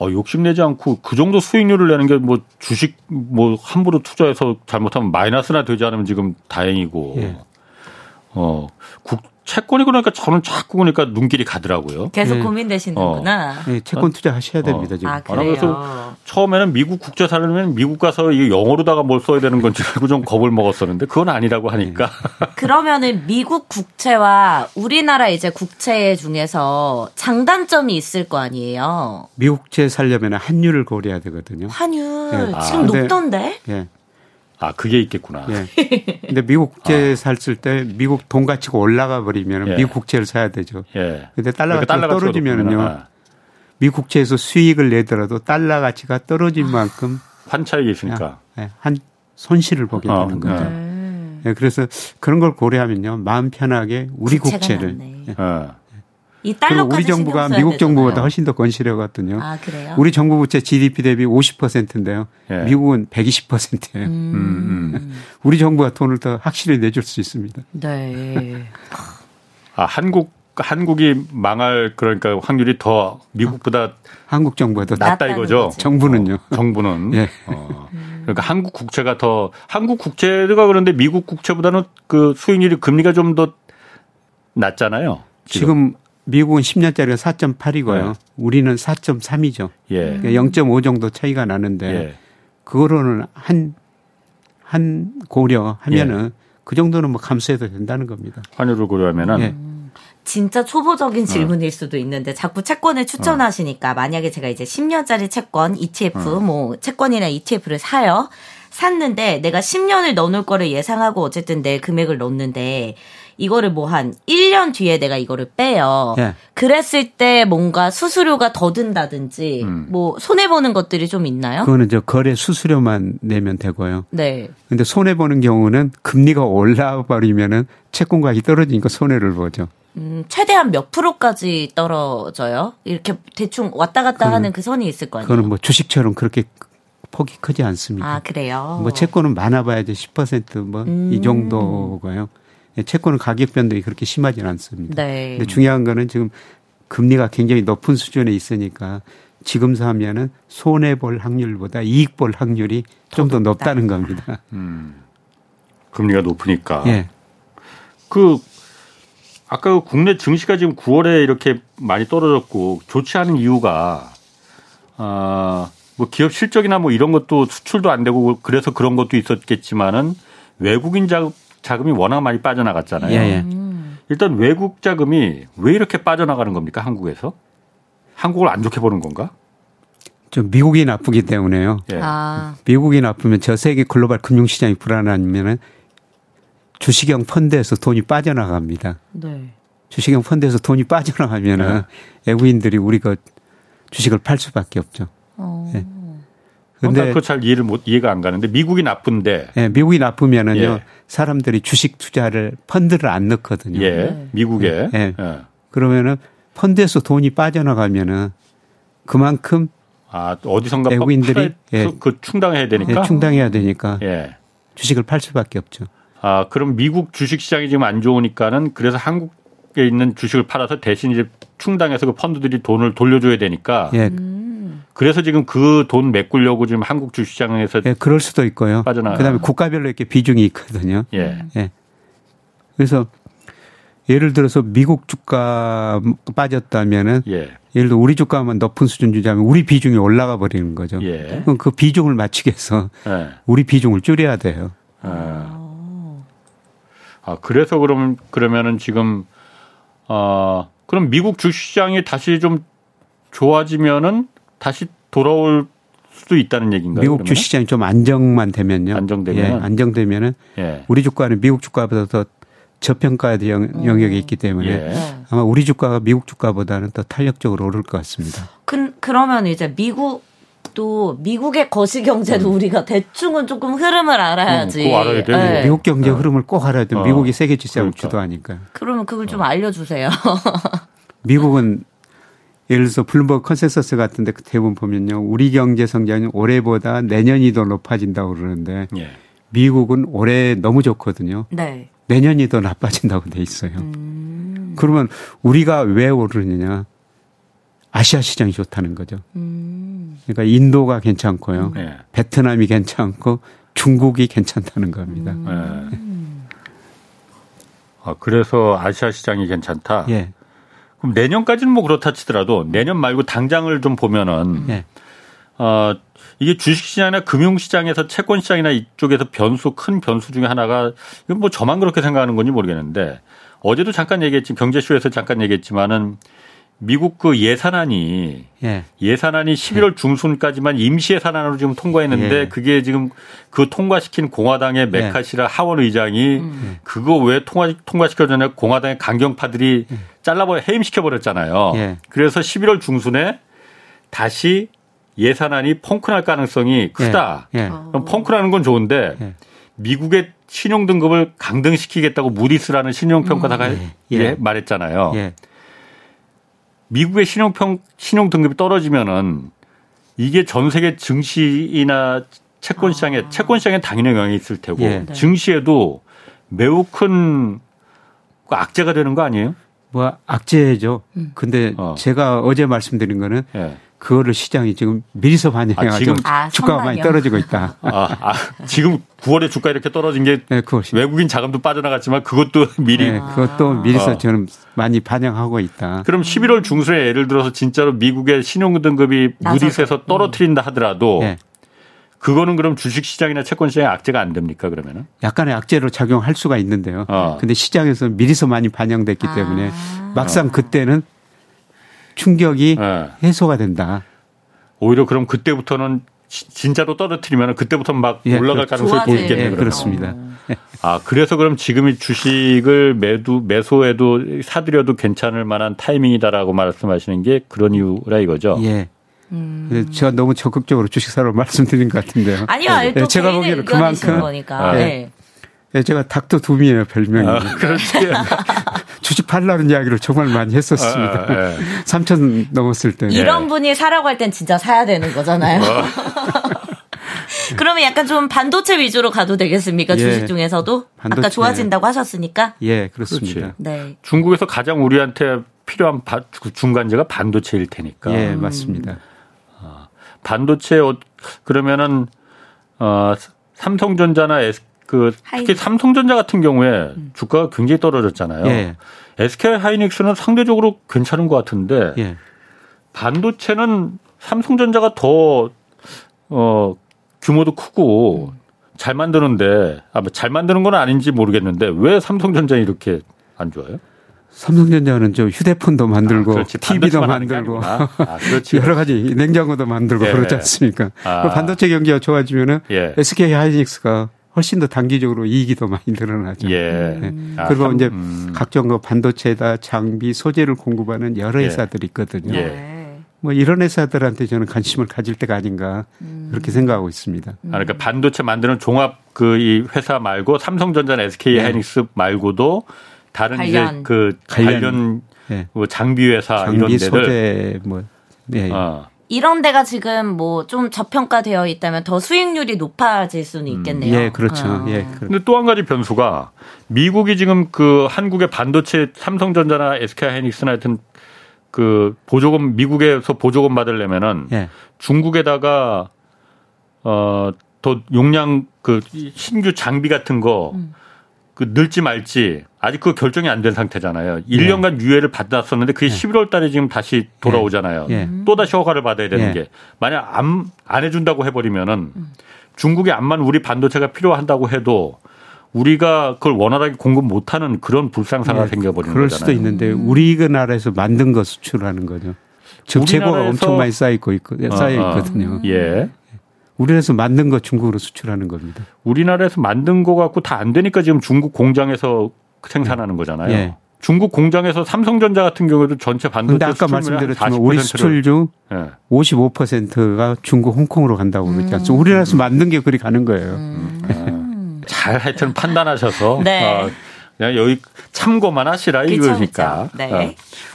어, 욕심내지 않고 그 정도 수익률을 내는 게 뭐 주식 뭐 함부로 투자해서 잘못하면 마이너스나 되지 않으면 지금 다행이고. 예. 어, 국, 채권이 그러니까 저는 자꾸 그러니까 눈길이 가더라고요. 계속 네. 고민되시는구나. 어. 네, 채권 투자 하셔야 됩니다 어. 지금. 아, 그래요? 그래서 처음에는 미국 국제 사려면 미국 가서 이 영어로다가 뭘 써야 되는 건지 알고 좀 겁을 먹었었는데 그건 아니라고 하니까. 네. 그러면은 미국 국채와 우리나라 이제 국채 중에서 장단점이 있을 거 아니에요. 미국 국채 살려면 환율을 고려해야 되거든요. 환율 네. 지금 아, 높던데? 예. 아, 그게 있겠구나. 예. 근데 미국 국채 아. 샀을 때 미국 돈 가치가 올라가 버리면 예. 미국 국채를 사야 되죠. 예. 근데 달러 가치가 그러니까 떨어지면은요. 아. 미국 국채에서 수익을 내더라도 달러 가치가 떨어질 아. 만큼 환차익이 있으니까 예. 한 손실을 보게 어, 되는 거죠. 네. 예. 그래서 그런 걸 고려하면요. 마음 편하게 우리 국채를 예. 어. 이 달러 우리 정부가 미국 정부보다 훨씬 더 건실하거든요. 아, 그래요? 우리 정부 부채 GDP 대비 50%인데요. 예. 미국은 120%예요. 음. 음, 음. 우리 정부가 돈을 더 확실히 내줄 수 있습니다. 네. 아, 한국 한국이 망할 그러니까 확률이 더 미국보다 한국 정부가 더 낮다 이거죠. 정부는요. 어, 정부는. 예. 어. 그러니까 한국 국채가 더 한국 국채가 그런데 미국 국채보다는 그 수익률이 금리가 좀 더 낮잖아요. 지금, 지금 미국은 10년짜리가 4.8이고요. 네. 우리는 4.3이죠. 예. 그러니까 0.5 정도 차이가 나는데 예. 그거로는 한, 한 고려하면은 예. 그 정도는 뭐 감수해도 된다는 겁니다. 환율을 고려하면은. 예. 진짜 초보적인 어. 질문일 수도 있는데 자꾸 채권을 추천하시니까 만약에 제가 이제 10년짜리 채권, ETF, 어. 뭐 채권이나 ETF를 사요. 샀는데 내가 10년을 넣어놓을 거를 예상하고 어쨌든 내 금액을 넣는데 이거를 뭐 한 1년 뒤에 내가 이거를 빼요. 예. 그랬을 때 뭔가 수수료가 더 든다든지 음. 뭐 손해 보는 것들이 좀 있나요? 그거는 저 거래 수수료만 내면 되고요. 네. 근데 손해 보는 경우는 금리가 올라 버리면은 채권 가격이 떨어지니까 손해를 보죠. 음, 최대한 몇 프로까지 떨어져요? 이렇게 대충 왔다 갔다 하는 그 선이 있을 거 아니에요? 그거는 뭐 주식처럼 그렇게 폭이 크지 않습니다. 아, 그래요? 뭐 채권은 많아봐야지 10%뭐 이 음. 정도고요. 예, 채권은 가격 변동이 그렇게 심하지 않습니다. 네. 근데 중요한 거는 지금 금리가 굉장히 높은 수준에 있으니까 지금 사면은 손해 볼 확률보다 이익 볼 확률이 좀 더 높다는 겁니다. 음. 금리가 높으니까. 예. 그 아까 그 국내 증시가 지금 9월에 이렇게 많이 떨어졌고 좋지 않은 이유가 아 뭐 기업 실적이나 뭐 이런 것도 수출도 안 되고 그래서 그런 것도 있었겠지만은 외국인 자 자금이 워낙 많이 빠져나갔잖아요. 예, 예. 일단 외국 자금이 왜 이렇게 빠져나가는 겁니까 한국에서? 한국을 안 좋게 보는 건가? 좀 미국이 나쁘기 때문에요. 예. 아. 미국이 나쁘면 저 세계 글로벌 금융시장이 불안하면은 주식형 펀드에서 돈이 빠져나갑니다. 네. 주식형 펀드에서 돈이 빠져나가면은 네. 외국인들이 우리가 주식을 팔 수밖에 없죠. 어. 네. 근데 그잘 이해를 못 이해가 안 가는데 미국이 나쁜데. 네, 미국이 나쁘면은요 예. 사람들이 주식 투자를 펀드를 안 넣거든요. 예, 네. 미국에. 예. 예. 그러면은 펀드에서 돈이 빠져나가면은 그만큼 아 어디선가 외국인들이 예. 그 충당해야 되니까. 예, 충당해야 되니까. 예. 주식을 팔 수밖에 없죠. 아 그럼 미국 주식 시장이 지금 안 좋으니까는 그래서 한국에 있는 주식을 팔아서 대신 이제 충당해서 그 펀드들이 돈을 돌려줘야 되니까. 예. 음. 그래서 지금 그 돈 메꾸려고 지금 한국 주시장에서 예, 그럴 수도 있고요. 빠져나. 그다음에 국가별로 이렇게 비중이 있거든요. 예. 예. 그래서 예를 들어서 미국 주가 빠졌다면은 예. 예를 들어 우리 주가만 높은 수준 유지하면 우리 비중이 올라가 버리는 거죠. 예. 그럼 그 비중을 맞추기 위해서 예. 우리 비중을 줄여야 돼요. 아. 아, 그래서 그러면 그러면은 지금 어 그럼 미국 주시장이 다시 좀 좋아지면은 다시 돌아올 수도 있다는 얘기인가요? 미국 주 시장이 좀 안정만 되면요. 안정되면 예, 안정되면은 예. 우리 주가는 미국 주가보다 더 저평가의 영역에 있기 때문에 예. 아마 우리 주가가 미국 주가보다는 더 탄력적으로 오를 것 같습니다. 그, 그러면 이제 미국 또 미국의 거시 경제도 음. 우리가 대충은 조금 흐름을 알아야지. 음, 알아야 돼. 네. 미국 경제 어. 흐름을 꼭 알아야 돼. 어. 미국이 세계 지수를 그러니까. 주도하니까. 그러면 그걸 좀 어. 알려주세요. 미국은 예를 들어서 블룸버그 컨센서스 같은데 그 대부분 보면요. 우리 경제 성장이 올해보다 내년이 더 높아진다고 그러는데 예. 미국은 올해 너무 좋거든요. 네. 내년이 더 나빠진다고 돼 있어요. 음. 그러면 우리가 왜 오르느냐? 아시아 시장이 좋다는 거죠. 음. 그러니까 인도가 괜찮고요. 네. 베트남이 괜찮고 중국이 괜찮다는 겁니다. 음. 네. 아, 그래서 아시아 시장이 괜찮다. 예. 그럼 내년까지는 뭐 그렇다 치더라도 내년 말고 당장을 좀 보면은 네. 어 이게 주식시장이나 금융시장에서 채권시장이나 이쪽에서 변수 큰 변수 중에 하나가 이건 뭐 저만 그렇게 생각하는 건지 모르겠는데 어제도 잠깐 얘기했지 경제쇼에서 잠깐 얘기했지만은 미국 그 예산안이 예. 산안이 11월 중순까지만 임시 예산안으로 지금 통과했는데 예. 그게 지금 그 통과시킨 공화당의 예. 메카시라 예. 하원 의장이 음. 그거 왜 통과 통과시켜줬냐 공화당의 강경파들이 예. 잘라버려 해임시켜 버렸잖아요. 예. 그래서 11월 중순에 다시 예산안이 펑크날 가능성이 크다. 그럼 펑크나는 건 좋은데 미국의 신용 등급을 강등시키겠다고 무디스라는 신용 평가사가 음. 말했잖아요. 미국의 신용평 신용 등급이 떨어지면은 이게 전 세계 증시나 채권 시장에 아. 채권 시장에 당연히 영향이 있을 테고 예. 네. 증시에도 매우 큰그 악재가 되는 거 아니에요? 뭐 악재죠. 음. 근데 어. 제가 어제 말씀드린 거는 예. 그거를 시장이 지금 미리서 반영해가지고 아, 지금 아, 주가가 많이 떨어지고 있다. 아, 아, 지금 9월에 주가 이렇게 떨어진 게 네, 외국인 자금도 빠져나갔지만 그것도 미리 네, 그것도 미리서 어. 저는 많이 반영하고 있다. 그럼 11월 중순에 예를 들어서 진짜로 미국의 신용 등급이 무디스에서 떨어뜨린다 하더라도 네. 그거는 그럼 주식 시장이나 채권 시장에 악재가 안 됩니까 그러면은? 약간의 악재로 작용할 수가 있는데요. 어. 근데 시장에서 미리서 많이 반영됐기 아. 때문에 막상 그때는 충격이 네. 해소가 된다. 오히려 그럼 그때부터는 진짜로 떨어뜨리면 그때부터 막 예, 올라갈 그렇죠. 가능성이 보이겠네요. 예, 그렇습니다. 아 그래서 그럼 지금이 주식을 매도 매수해도 사들여도 괜찮을 만한 타이밍이다라고 말씀하시는 게 그런 이유라 이거죠. 예. 음. 제가 너무 적극적으로 주식사로 말씀드린 것 같은데요. 아니요, 네, 제가 보기에는 그만큼 거니까. 네. 네. 제가 닥터 두미예요 별명이. 아, 그렇지. 주식 팔라는 이야기를 정말 많이 했었습니다. 아, 네. 3천 넘었을 때. 이런 네. 분이 사라고 할 땐 진짜 사야 되는 거잖아요. 어. 그러면 약간 좀 반도체 위주로 가도 되겠습니까? 예. 주식 중에서도 반도체. 아까 좋아진다고 하셨으니까. 예, 그렇습니다. 네. 중국에서 가장 우리한테 필요한 중간재가 반도체일 테니까. 예, 맞습니다. 아, 반도체 어, 그러면은 어, 삼성전자나 S, 그 특히 삼성전자 같은 경우에 음. 주가가 굉장히 떨어졌잖아요. 예. SK 하이닉스는 상대적으로 괜찮은 것 같은데 예. 반도체는 삼성전자가 더 어, 규모도 크고 음. 잘 만드는데 아, 뭐잘 만드는 건 아닌지 모르겠는데 왜 삼성전자 이렇게 안 좋아요? 삼성전자는 저 휴대폰도 만들고 아, TV도 만들고 아, 여러 가지 냉장고도 만들고 예. 그렇지 않습니까? 아. 반도체 경기가 좋아지면은 예. SK 하이닉스가 훨씬 더 단기적으로 이익이 더 많이 늘어나죠. 예. 네. 아, 그리고 참, 이제 음. 각종 그 반도체다 장비 소재를 공급하는 여러 예. 회사들이 있거든요. 예. 뭐 이런 회사들한테 저는 관심을 가질 때가 아닌가 음. 그렇게 생각하고 있습니다. 아, 그러니까 반도체 만드는 종합 그 이 회사 말고 삼성전자, SK 네. 하이닉스 말고도 다른 관련. 이제 그 관련 네. 뭐 장비 회사 장비 이런 데들 소재 뭐 네. 어. 이런 데가 지금 뭐 좀 저평가되어 있다면 더 수익률이 높아질 수는 있겠네요. 음. 예, 그렇죠. 어. 예. 근데 또 한 가지 변수가 미국이 지금 그 한국의 반도체 삼성전자나 SK 하이닉스나 하여튼 그 보조금 미국에서 보조금 받으려면은 예. 중국에다가 어더 용량 그 신규 장비 같은 거 음. 그 늘지 말지 아직 그 결정이 안 된 상태잖아요. 1년간 예. 유예를 받았었는데 그게 예. 11월 달에 지금 다시 돌아오잖아요. 예. 예. 또 다시 허가를 받아야 되는 예. 게 만약 안, 안 해준다고 해버리면은 음. 중국이 암만 우리 반도체가 필요한다고 해도 우리가 그걸 원활하게 공급 못하는 그런 불상사가 네, 생겨버리는 그럴 거잖아요. 수도 있는데 우리나라에서 만든 거 수출하는 거죠. 즉 재고가 엄청 많이 쌓이고 있고 쌓여 어, 어. 있거든요. 예. 우리나라에서 만든 거 중국으로 수출하는 겁니다. 우리나라에서 만든 거 갖고 다 안 되니까 지금 중국 공장에서 생산하는 거잖아요. 예. 중국 공장에서 삼성전자 같은 경우도 전체 반도체 아까 말씀드렸지만 우리 수출 중 예. 55%가 중국 홍콩으로 간다고 그러지 않습니까? 음. 우리나라에서 만든 게 그리 가는 거예요. 음. 아, 잘 하여튼 판단하셔서 네. 어, 그냥 여기 참고만 하시라 이거니까. 네. 어,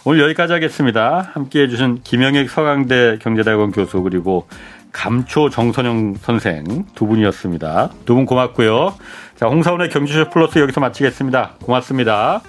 오늘 여기까지 하겠습니다. 함께해 주신 김영익 서강대 경제대학원 교수 그리고 감초 정선영 선생 두 분이었습니다. 두 분 고맙고요. 자, 홍사원의 경제쇼 플러스 여기서 마치겠습니다. 고맙습니다.